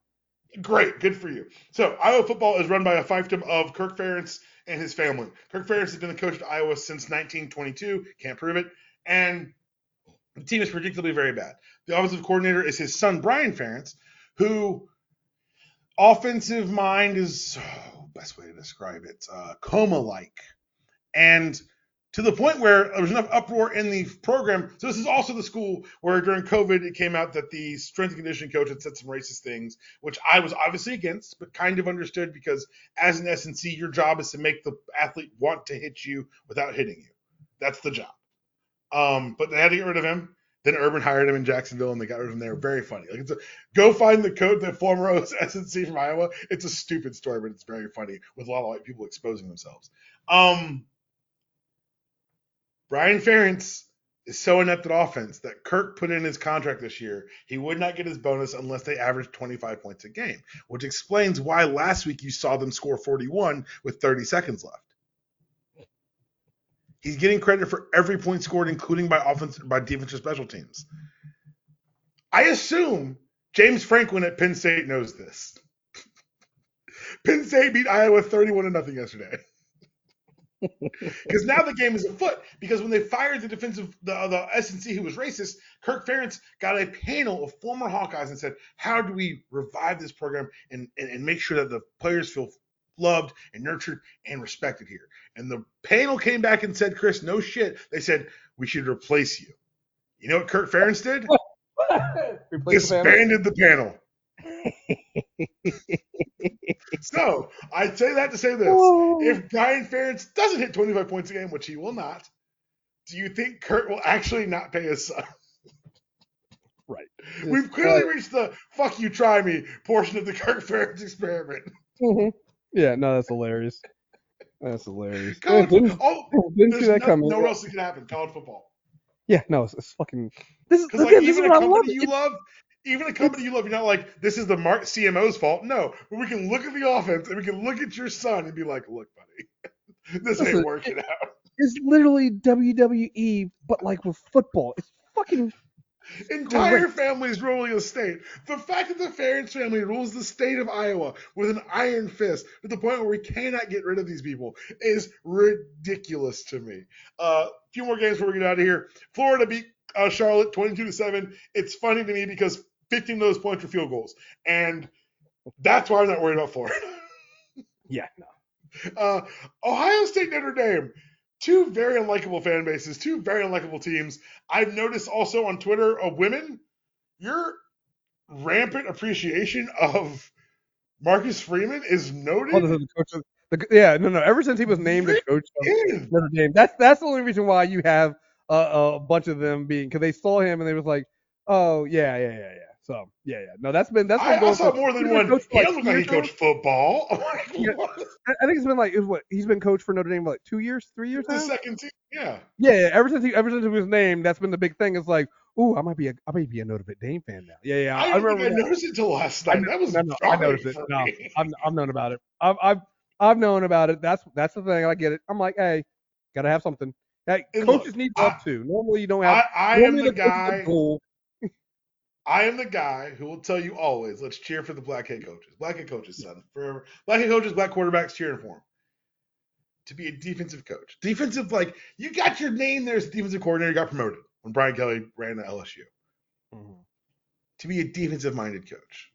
Great, good for you. So Iowa football is run by a fiefdom of Kirk Ferentz and his family. Kirk Ferentz has been the coach of Iowa since 1922. Can't prove it, and the team is predictably very bad. The offensive coordinator is his son Brian Ferentz, who offensive mind is oh, best way to describe it uh, coma-like, and to the point where there was enough uproar in the program. So this is also the school where during COVID it came out that the strength and conditioning coach had said some racist things, which I was obviously against, but kind of understood because as an S&C, your job is to make the athlete want to hit you without hitting you. That's the job. Um, but they had to get rid of him. Then Urban hired him in Jacksonville, and they got rid of him there. Very funny. Like it's a, go find the code that former S&C from Iowa. It's a stupid story, but it's very funny with a lot of white people exposing themselves. Um, Brian Ferentz is so inept at offense that Kirk put in his contract this year he would not get his bonus unless they averaged 25 points a game, which explains why last week you saw them score 41 with 30 seconds left. He's getting credit for every point scored, including by offense by defensive special teams. I assume James Franklin at Penn State knows this. Penn State beat Iowa 31 to nothing yesterday. Because now the game is afoot. Because when they fired the defensive, the the S&C who was racist, Kirk Ferentz got a panel of former Hawkeyes and said, "How do we revive this program and, and and make sure that the players feel loved and nurtured and respected here?" And the panel came back and said, "Kriss, no shit." They said we should replace you. You know what Kirk Ferentz did? Replace the panel? Disbanded the panel. so I say that to say this: Oh. if Brian Ferentz doesn't hit 25 points a game, which he will not, do you think Kirk will actually not pay his son? Right. We've clearly reached the "fuck you, try me" portion of the Kirk Ferentz experiment. Mhm. Yeah, no, that's hilarious. That's hilarious. Yeah, oh, College, didn't oh, didn't see that no, coming. nowhere else that can happen. College football, Yeah, no, it's, it's fucking. This is because like again, this is even a what I love. company you It- love, even a company you love, you're not like this is the Mark CMO's fault. No, but we can look at the offense and we can look at your son and be like, look, buddy, this ain't Listen, working out. It's literally WWE, but like with football. It's fucking. Entire Correct. families ruling a state. The fact that the Ferentz family rules the state of Iowa with an iron fist to the point where we cannot get rid of these people is ridiculous to me. A uh, few more games before we get out of here. Florida beat uh, Charlotte 22 to 7. It's funny to me because 15 of those points were field goals. And that's why I'm not worried about Florida. Yeah, no. Uh, Ohio State Notre Dame, two very unlikable fan bases, two very unlikable teams. I've noticed also on Twitter of women, your rampant appreciation of Marcus Freeman is noted. Oh, the, the coach of, the, yeah, no, no. Ever since he was named the coach of. Notre Dame, that's that's the only reason why you have a, a bunch of them being because they saw him and they was like, oh yeah, yeah, yeah, yeah. So yeah, yeah. No, that's been that's been I, I saw for- more than one. coached He doesn't like, look like he coached football. Like, Yeah. I think it's been like is what he's been coached for Notre Dame for like two years, three years The second team, yeah. Yeah, yeah. Ever since he ever since he was named, that's been the big thing. It's like, ooh, I might be a I might be a Notre Dame fan now. Yeah, yeah. I, I, remember. I noticed it till last night. Know, that was no, no, I noticed it. No, I've, I've known about it. I've I've I've known about it. That's that's the thing. I get it. I'm like, hey, gotta have something. Hey, coaches look, need love too. Normally you don't have. I, I am the coach is guy. I am the guy who will tell you always, let's cheer for the black head coaches. Black head coaches, son, forever. Black head coaches, black quarterbacks cheering for him. To be a defensive coach. Defensive, like, you got your name there as defensive coordinator, got promoted when Brian Kelly ran to LSU. Mhm. To be a defensive minded coach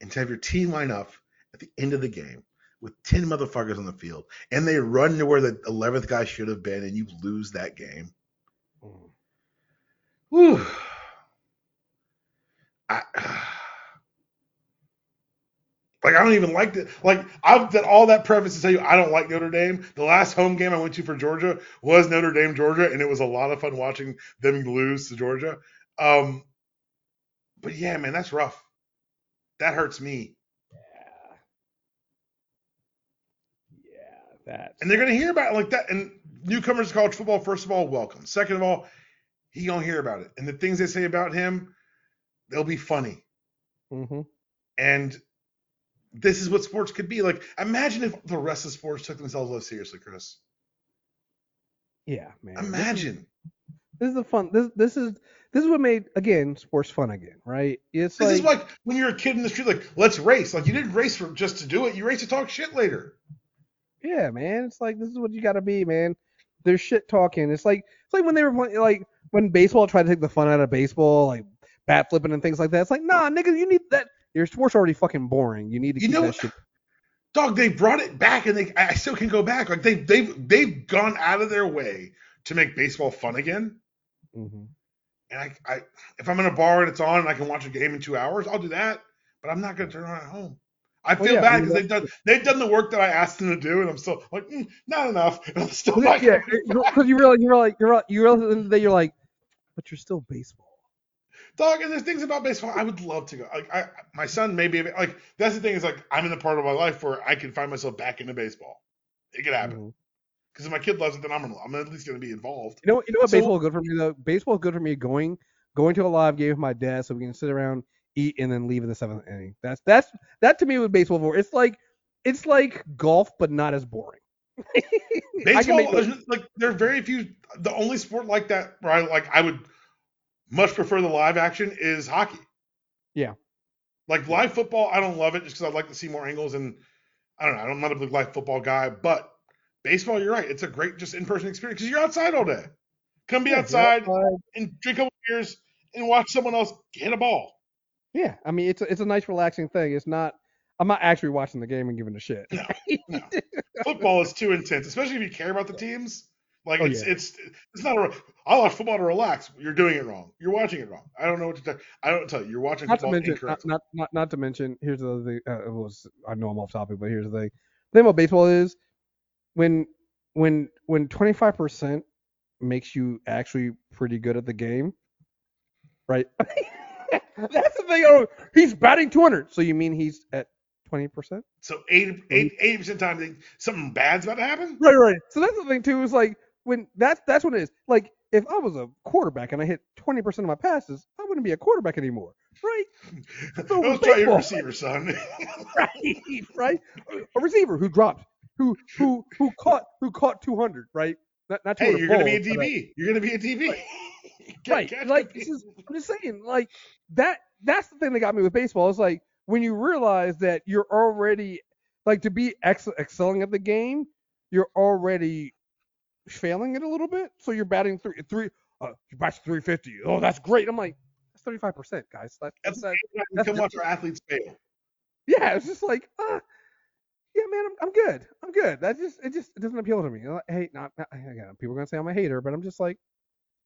and to have your team line up at the end of the game with 10 motherfuckers on the field and they run to where the 11th guy should have been and you lose that game. Mhm. Whew. I, like I don't even like the like I've done all that preface to tell you I don't like Notre Dame. The last home game I went to for Georgia was Notre Dame Georgia, and it was a lot of fun watching them lose to Georgia. Um, but yeah, man, that's rough. That hurts me, Yeah. Yeah. That. and they're gonna hear about it like that. And newcomers to college football, first of all, welcome. Second of all, he gonna hear about it, and the things they say about him, they'll be funny. hmm And this is what sports could be. Like, imagine if the rest of sports took themselves less seriously, Kriss. Yeah, man. This is- Imagine. This is a fun. This this is this is what made again sports fun again, right? It's This like is like when you're a kid in the street, like, let's race. Like, you didn't race for just to do it. You race to talk shit later. Yeah, man. It's like this is what you gotta be, man. There's shit talking. It's like it's like when they were playing, like when baseball tried to take the fun out of baseball, like bat flipping and things like that. It's like, nah, nigga, you need that. Your sport's already fucking boring. You need to You keep know that shit. Dog, they brought it back and they I still can go back. Like they they've they've gone out of their way to make baseball fun again. Mm-hmm. And I, I if I'm in a bar and it's on and I can watch a game in two hours, I'll do that. But I'm not gonna turn it on at home. I Well, feel yeah, I bad mean, because they've done they've done the work that I asked them to do, and I'm still like, mm, not enough. And I'm still Yeah, not yeah, because you realize you're like you're you realize at the end of the day you're like, but you're still baseball. Dog, and there's things about baseball I would love to go. Like, I, my son maybe like that's the thing is like I'm in the part of my life where I can find myself back into baseball. It could happen Mhm. because if my kid loves it, then I'm gonna, I'm at least gonna be involved. You know, you know what So- baseball is good for me though. Baseball is good for me going going to a live game with my dad, so we can sit around, eat, and then leave in the seventh inning. That's that's that to me with baseball for. It's like it's like golf, but not as boring. Baseball, make like there are very few. The only sport like that where I like I would much prefer the live action is hockey. Yeah. Like live football, I don't love it just because I'd like to see more angles and I don't know. I'm not a big live football guy, but baseball, you're right. It's a great just in person experience because you're outside all day. Come be Yeah, outside outside. and drink a couple beers and watch someone else hit a ball. Yeah, I mean it's a, it's a nice relaxing thing. It's not. I'm not actually watching the game and giving a shit. No, no. Football is too intense, especially if you care about the teams. Like Oh, it's yeah. it's it's not a. I watch football to relax. You're doing it wrong. You're watching it wrong. I don't know what to tell. I don't tell you. You're watching not to football mention, not, incorrectly. not not not to mention. Here's the other thing. Uh, it was I know I'm off topic, but here's the thing. The thing about baseball is when when when 25% makes you actually pretty good at the game, right? That's the thing. Oh, he's batting 200. So you mean he's at 20%? So 80 80 percent of time, something bad's about to happen. Right, right. So that's the thing too. Is like when that's that's what it is. Like if I was a quarterback and I hit 20% of my passes, I wouldn't be a quarterback anymore, right? So Let's try your receiver, son. right, right. A receiver who dropped, who who who caught who caught 200, right? Not not hey, 200 you're gonna be a but, DB. You're gonna be a DB. Get- right. catch Like this is, I'm just saying, like that. That's the thing that got me with baseball. It's like when you realize that you're already like to be ex- excelling at the game, you're already failing it a little bit. So you're batting three three. Uh, you bat 350. Oh, that's great. I'm like, that's 35 percent, guys. That, That's that's, that, Come that's watch our athletes fail. yeah, it's just like, uh, yeah, man, I'm, I'm good. I'm good. That just it just it doesn't appeal to me. Like, hey, not, not again, people are gonna say I'm a hater, but I'm just like,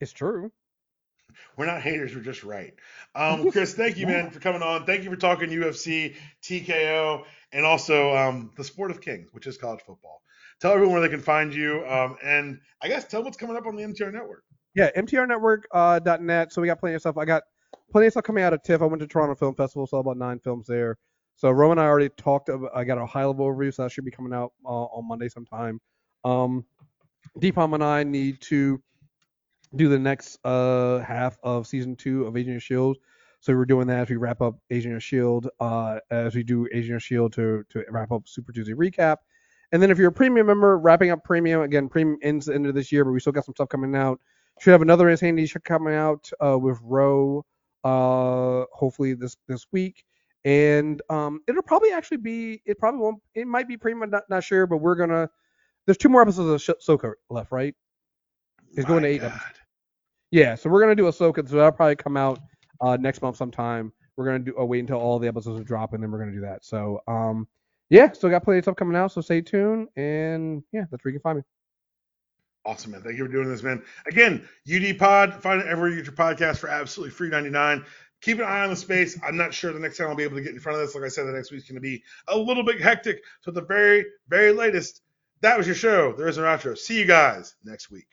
it's true. We're not haters. We're just right. Um, Kriss, thank you, man, for coming on. Thank you for talking UFC, TKO, and also um, the sport of kings, which is college football. Tell everyone where they can find you, um, and I guess tell what's coming up on the MTR network. Yeah, mtrnetwork.net. Uh, so we got plenty of stuff. I got plenty of stuff coming out of TIFF. I went to Toronto Film Festival, saw about nine films there. So Roman and I already talked. About, I got a high level overview, so that should be coming out uh, on Monday sometime. Um, Deepom and I need to do the next uh, half of season two of Agent of Shield. So we're doing that as we wrap up Agent of Shield, uh, as we do Agent of Shield to to wrap up Super Tuesday recap. And then if you're a premium member, wrapping up premium again, premium ends the end of this year, but we still got some stuff coming out. Should have another Insanity coming out uh, with Roe, uh, hopefully this this week. And um, it'll probably actually be, it probably won't, it might be premium, not, not sure, but we're gonna. There's two more episodes of Ahsoka left, right? It's going to eight God. episodes. Yeah, so we're gonna do a Ahsoka, so that'll probably come out uh, next month sometime. We're gonna do uh, wait until all the episodes are drop, and then we're gonna do that. So um, yeah, still got plenty of stuff coming out, so stay tuned, and yeah, that's where you can find me. Awesome, man. Thank you for doing this, man. Again, UD Pod, find it everywhere you get your podcast for absolutely free 99. Keep an eye on the space. I'm not sure the next time I'll be able to get in front of this. Like I said, the next week's going to be a little bit hectic. So, at the very, very latest, that was your show. There is no outro. See you guys next week.